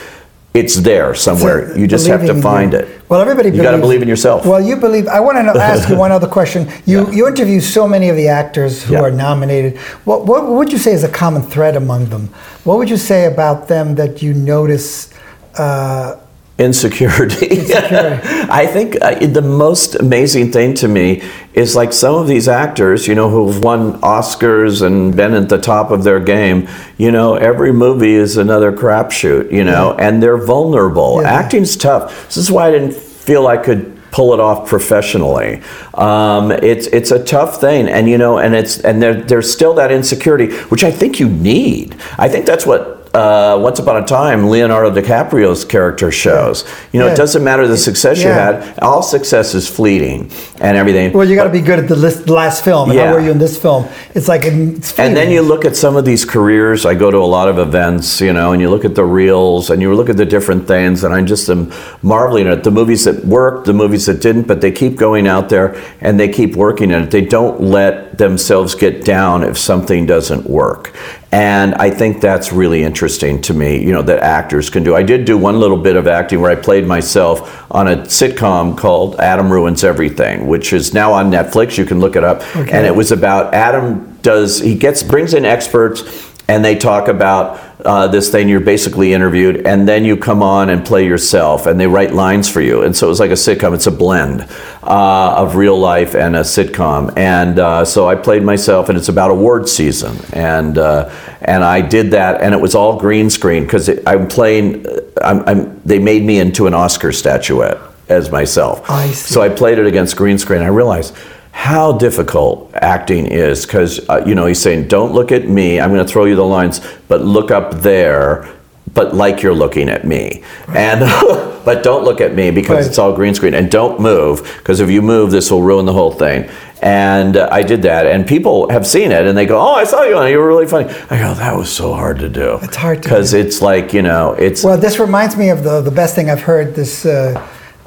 it's there somewhere. You just have to find you. it. Well, everybody. You got to believe in yourself. Well, you believe. I want to ask you one other question. You you interview so many of the actors who Yeah. are nominated. What what would you say is a common thread among them? What would you say about them that you notice? Uh, Insecurity. Insecurity. I think uh, the most amazing thing to me is like some of these actors, you know, who've won Oscars and been at the top of their game. You know, every movie is another crapshoot. You know, and they're vulnerable. Yeah. Acting's tough. This is why I didn't feel I could pull it off professionally. Um, it's it's a tough thing, and you know, and it's and there, there's still that insecurity, which I think you need. I think that's what. Uh, Once upon a time, Leonardo DiCaprio's character shows. You know, Yeah. it doesn't matter the success you had. All success is fleeting and everything. well, you got to be good at the list, last film. And Yeah. How were you in this film? It's like it's And then you look at some of these careers. I go to a lot of events, you know, and you look at the reels and you look at the different things, and I just am marveling at the movies that worked, the movies that didn't, but they keep going out there and they keep working at it. They don't let themselves get down if something doesn't work. And I think that's really interesting to me, you know, that actors can do. I did do one little bit of acting where I played myself on a sitcom called Adam Ruins Everything, which is now on Netflix. You can look it up. Okay. And it was about Adam does he gets brings in experts and they talk about uh, this thing you're basically interviewed and then you come on and play yourself and they write lines for you. And so it was like a sitcom. It's a blend uh, of real life and a sitcom. And uh, so i played myself and it's about award season. And uh, and i did that and it was all green screen because i'm playing I'm, I'm, they made me into an oscar statuette as myself. I see. so I played it against green screen. I realized how difficult acting is because uh, you know he's saying, "Don't look at me. I'm going to throw you the lines, but look up there." but like you're looking at me. And but don't look at me because Right. it's all green screen. And don't move because if you move, this will ruin the whole thing. And uh, I did that, and people have seen it, and they go, "Oh, I saw you on it. You were really funny." I go, "That was so hard to do." It's hard to because it's like you know, it's Well, this reminds me of the, the best thing I've heard this uh,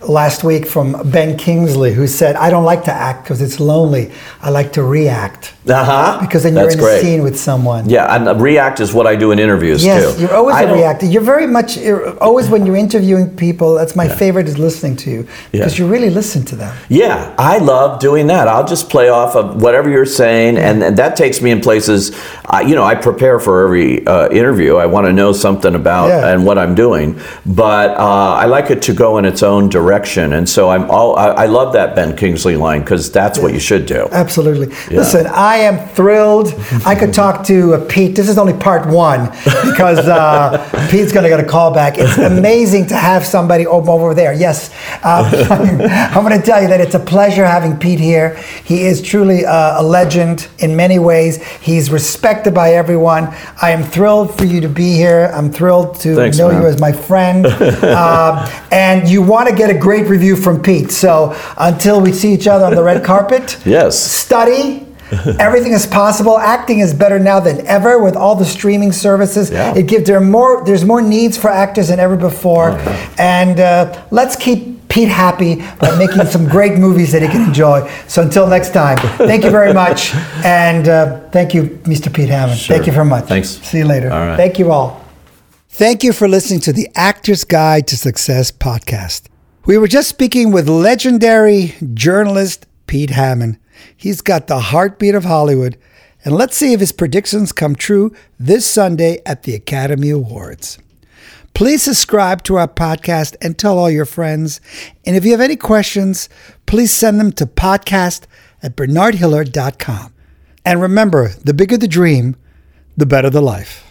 last week from Ben Kingsley, who said, I don't like to act because it's lonely. I like to react. uh huh Because then you're That's in great. a scene with someone. Yeah, and uh, react is what I do in interviews Yes, too. you're always I a reactor. You're very much, you're always when you're interviewing people, that's my favorite is listening to you because Yeah. you really listen to them. Yeah, I love doing that. I'll just play off of whatever you're saying, and, and that takes me in places. I you know, I prepare for every uh, interview. I want to know something about Yeah. and what I'm doing, but uh, I like it to go in its own direction. And so I'm all. I, I love that Ben Kingsley line because that's what you should do. Absolutely. Listen, I am thrilled. I could talk to uh, Pete. This is only part one because uh, Pete's going to get a call back. It's amazing to have somebody over, over there. Yes. Um, I'm going to tell you that it's a pleasure having Pete here. He is truly uh, a legend in many ways. He's respected by everyone. I am thrilled for you to be here. I'm thrilled to Thanks, know man. you as my friend. um, and you want to get a great review from Pete. So until we see each other on the red carpet, Yes. study. Everything is possible. Acting is better now than ever with all the streaming services. Yeah. It gives there are more. There's more needs for actors than ever before. And uh, let's keep Pete happy by making some great movies that he can enjoy. So until next time, thank you very much, and uh, thank you, Mr. Pete Hammond. Sure. Thank you very much. Thanks. See you later. All right. Thank you all. Thank you for listening to the Actor's Guide to Success podcast. We were just speaking with legendary journalist Pete Hammond. He's got the heartbeat of Hollywood, and let's see if his predictions come true this Sunday at the Academy Awards. Please subscribe to our podcast and tell all your friends. And if you have any questions, please send them to podcast at bernardhiller.com. And remember, the bigger the dream, the better the life.